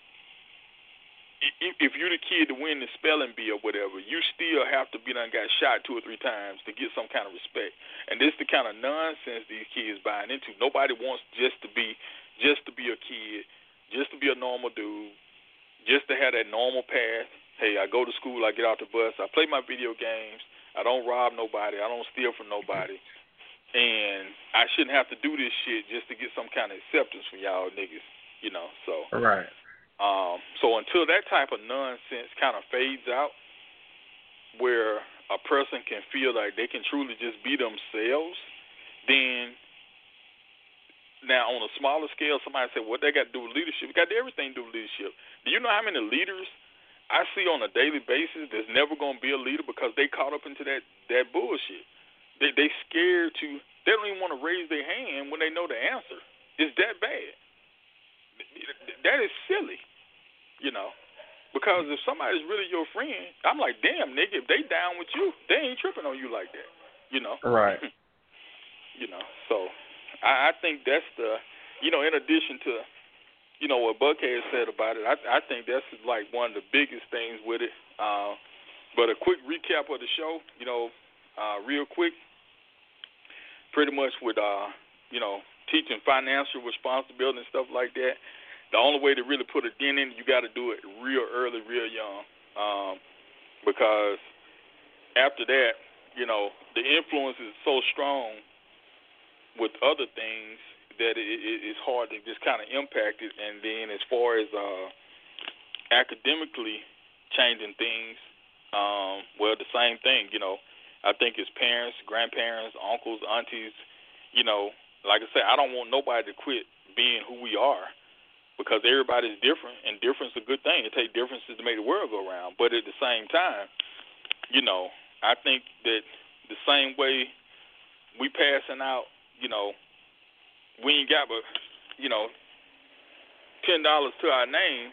if you're the kid to win the spelling bee or whatever, you still have to be done got shot two or three times to get some kind of respect. And this is the kind of nonsense these kids buying into. Nobody wants just to be just to be a kid, just to be a normal dude, just to have that normal path. Hey, I go to school, I get off the bus, I play my video games, I don't rob nobody, I don't steal from nobody. And I shouldn't have to do this shit just to get some kind of acceptance from y'all niggas, you know. So Right. Um, so until that type of nonsense kind of fades out, where a person can feel like they can truly just be themselves, then now on a smaller scale, somebody said, "What they got to do with leadership?" It got everything to do with leadership. Do you know how many leaders I see on a daily basis that's never going to be a leader because they caught up into that that bullshit? They they scared to. They don't even want to raise their hand when they know the answer. It's that bad that is silly, you know. Because if somebody's really your friend, I'm like, damn, nigga, if they down with you, they ain't tripping on you like that, you know. Right. (laughs) you know, so I, I think that's the, you know, in addition to, you know, what Buckhead said about it, I, I think that's like one of the biggest things with it. Uh, but a quick recap of the show, you know, uh, real quick, pretty much with, uh, you know, teaching financial responsibility and stuff like that, the only way to really put a dent in you got to do it real early, real young, um, because after that, you know, the influence is so strong with other things that it, it, it's hard to just kind of impact it. And then as far as uh, academically changing things, um, well, the same thing, you know. I think as parents, grandparents, uncles, aunties, you know, like I said, I don't want nobody to quit being who we are because everybody's different, and difference is a good thing. It takes differences to make the world go around. But at the same time, you know, I think that the same way we passing out, you know, we ain't got but, you know, ten dollars to our name,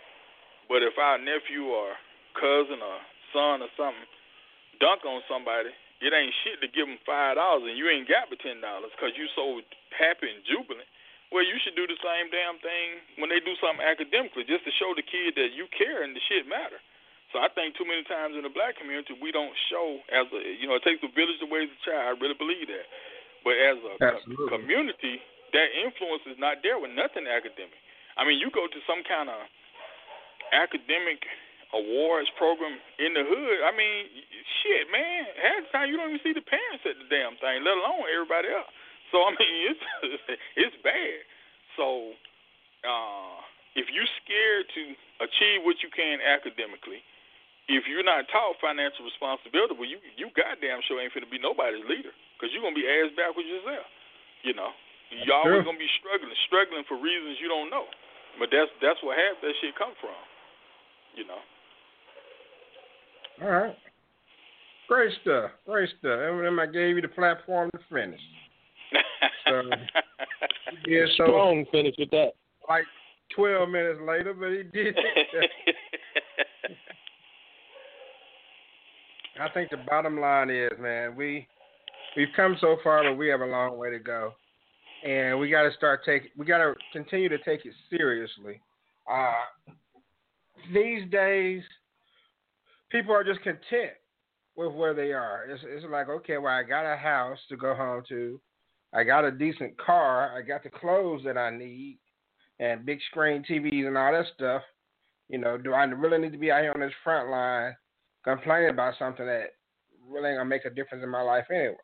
but if our nephew or cousin or son or something dunk on somebody, it ain't shit to give them five dollars and you ain't got but ten dollars because you so happy and jubilant. Well, you should do the same damn thing when they do something academically, just to show the kid that you care and the shit matter. So I think too many times in the black community we don't show as a you know it takes a village to raise a child. I really believe that, but as a co- community, that influence is not there with nothing academic. I mean, you go to some kind of academic awards program in the hood. I mean, shit, man. Half the time you don't even see the parents at the damn thing, let alone everybody else. So I (laughs) mean, it's it's bad. So uh, if you're scared to achieve what you can academically, if you're not taught financial responsibility, well, you you goddamn sure ain't finna be nobody's leader because you're gonna be ass backwards yourself. You know, Y'all always gonna be struggling, struggling for reasons you don't know. But that's that's where half that shit come from. You know. All right. Great stuff. Great stuff. And then I gave you the platform to finish. So, (laughs) yeah, so strong finish with that. Like twelve minutes later, but he did. (laughs) I think the bottom line is, man, we we've come so far, but we have a long way to go, and we got to start taking. We got to continue to take it seriously. Uh, these days, people are just content with where they are. It's, it's like, okay, well, I got a house to go home to. I got a decent car. I got the clothes that I need and big screen TVs and all that stuff. You know, do I really need to be out here on this front line complaining about something that really ain't gonna make a difference in my life anyway?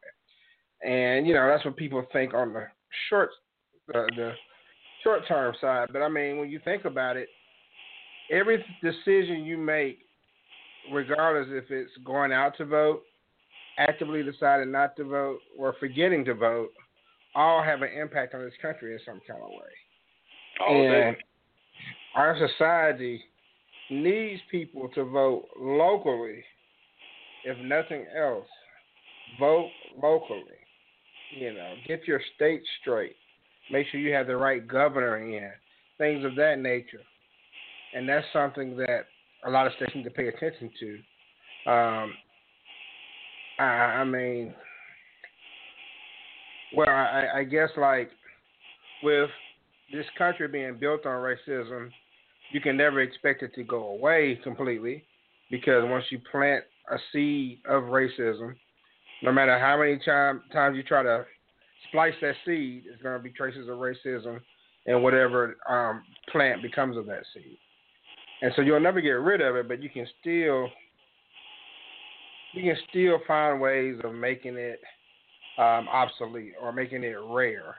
And you know, that's what people think on the short, the, the short term side. But I mean, when you think about it, every decision you make, regardless if it's going out to vote, actively deciding not to vote, or forgetting to vote, all have an impact on this country in some kind of way. All and our society needs people to vote locally, if nothing else. Vote locally. You know, get your state straight. Make sure you have the right governor in, things of that nature. And that's something that a lot of states need to pay attention to. Um, I, I mean, Well, I, I guess like with this country being built on racism, you can never expect it to go away completely because once you plant a seed of racism, no matter how many time, times you try to splice that seed, it's going to be traces of racism and whatever um, plant becomes of that seed. And so you'll never get rid of it, but you can still you can still find ways of making it um, obsolete or making it rare,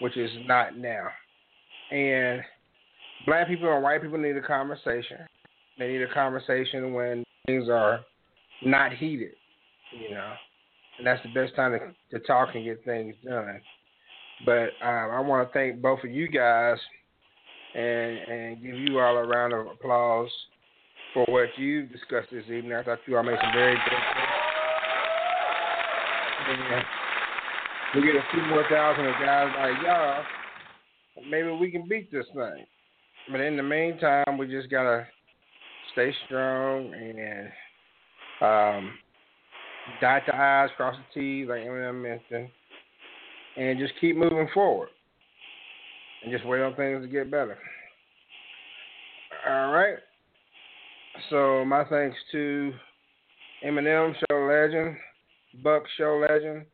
which is not now. And black people and white people need a conversation. They need a conversation when things are not heated, you know, and that's the best time to, to talk and get things done. But um, I want to thank both of you guys and and give you all a round of applause for what you discussed this evening. I thought you all made some very good points. We get a few more thousand of guys like y'all. Maybe we can beat this thing. But in the meantime, we just gotta stay strong and um, dot the I's, cross the T's, like Eminem mentioned, and just keep moving forward and just wait on things to get better. All right. So my thanks to Eminem Show Legend, Buck Show Legend.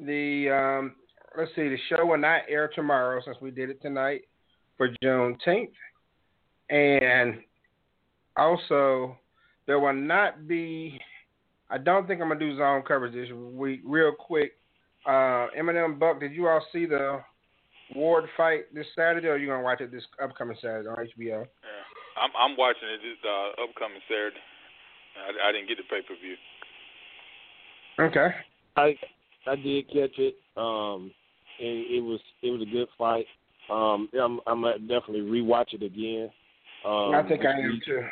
The um, let's see, the show will not air tomorrow since we did it tonight for Juneteenth, and also there will not be. I don't think I'm gonna do zone coverage this week. Real quick, uh, Eminem Buck, did you all see the Ward fight this Saturday, or are you gonna watch it this upcoming Saturday on HBO? Yeah, I'm I'm watching it this uh, upcoming Saturday. I, I didn't get the pay per view. Okay. I I did catch it. Um, and it was it was a good fight. Um, I'm I'm gonna definitely rewatch it again. Um, I think I am too.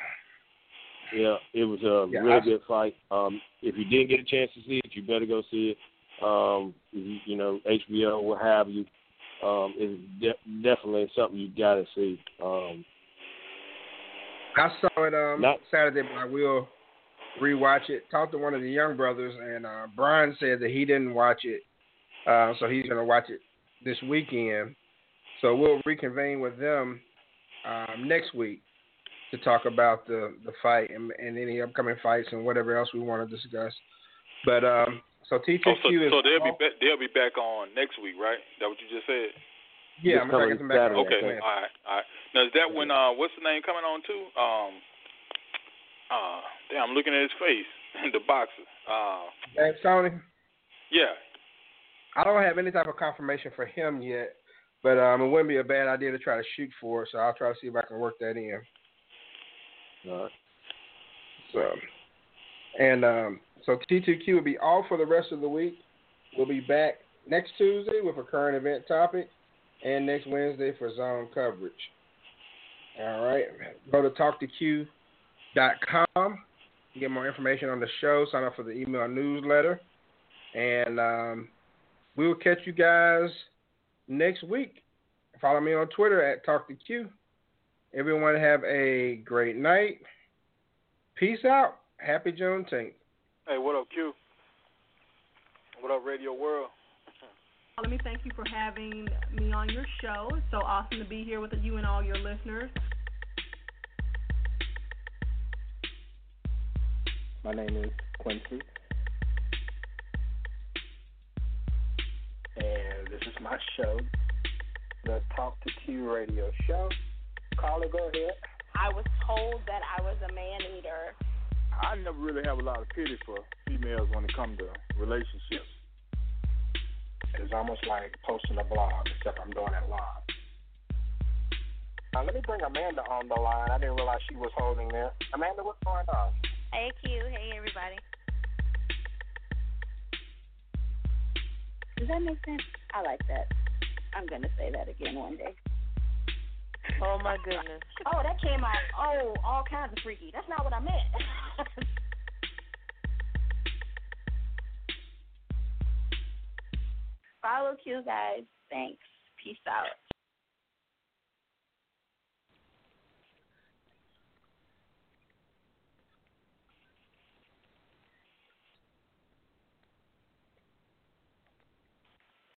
Yeah, it was a Yeah, really I- good fight. Um, if you didn't get a chance to see it, you better go see it. Um, you, you know, HBO, what have you. Um, it's de- definitely something you got to see. Um, I saw it um Not- Saturday, but I will rewatch it. Talked to one of the young brothers, and uh, Brian said that he didn't watch it, uh, so he's gonna watch it this weekend. So we'll reconvene with them um, next week to talk about the the fight and, and any upcoming fights and whatever else we want to discuss. But um, so TTQ Oh, so, is so they'll be off- ba- they'll be back on next week, right? That what you just said? yeah. I'm gonna get coming them back Saturday, Okay, all right, all right. Now is that when uh what's the name coming on too? Um, uh, damn, I'm looking at his face, (laughs) the boxer. Uh, Hey, Tony. yeah. I don't have any type of confirmation for him yet, but um, it wouldn't be a bad idea to try to shoot for it. So I'll try to see if I can work that in. So, and um, so T2Q will be off for the rest of the week. We'll be back next Tuesday with a current event topic, and next Wednesday for zone coverage. All right, go to talk2q.com. Get more information on the show. Sign up for the email newsletter, and um, we will catch you guys next week. Follow me on Twitter at Talk2Q. Everyone have a great night. Peace out. Happy Juneteenth. Hey, what up, Q? What up, Radio World? (laughs) Let me thank you for having me on your show. It's so awesome to be here with you and all your listeners. My name is Quincy, and this is my show, the Talk 2 Q Radio Show. Caller, go ahead. I was told that I was a man eater. I never really have a lot of pity for females when it comes to relationships. It's almost like posting a blog, except I'm doing it live. Now, let me bring Amanda on the line. I didn't realize she was holding there. Amanda, what's going on? Hey Q, hey everybody. Does that make sense? I like that. I'm gonna say that again one day. Oh my goodness. (laughs) Oh, that came out oh all kinds of freaky. That's not what I meant. Follow Q guys. Thanks. Peace out.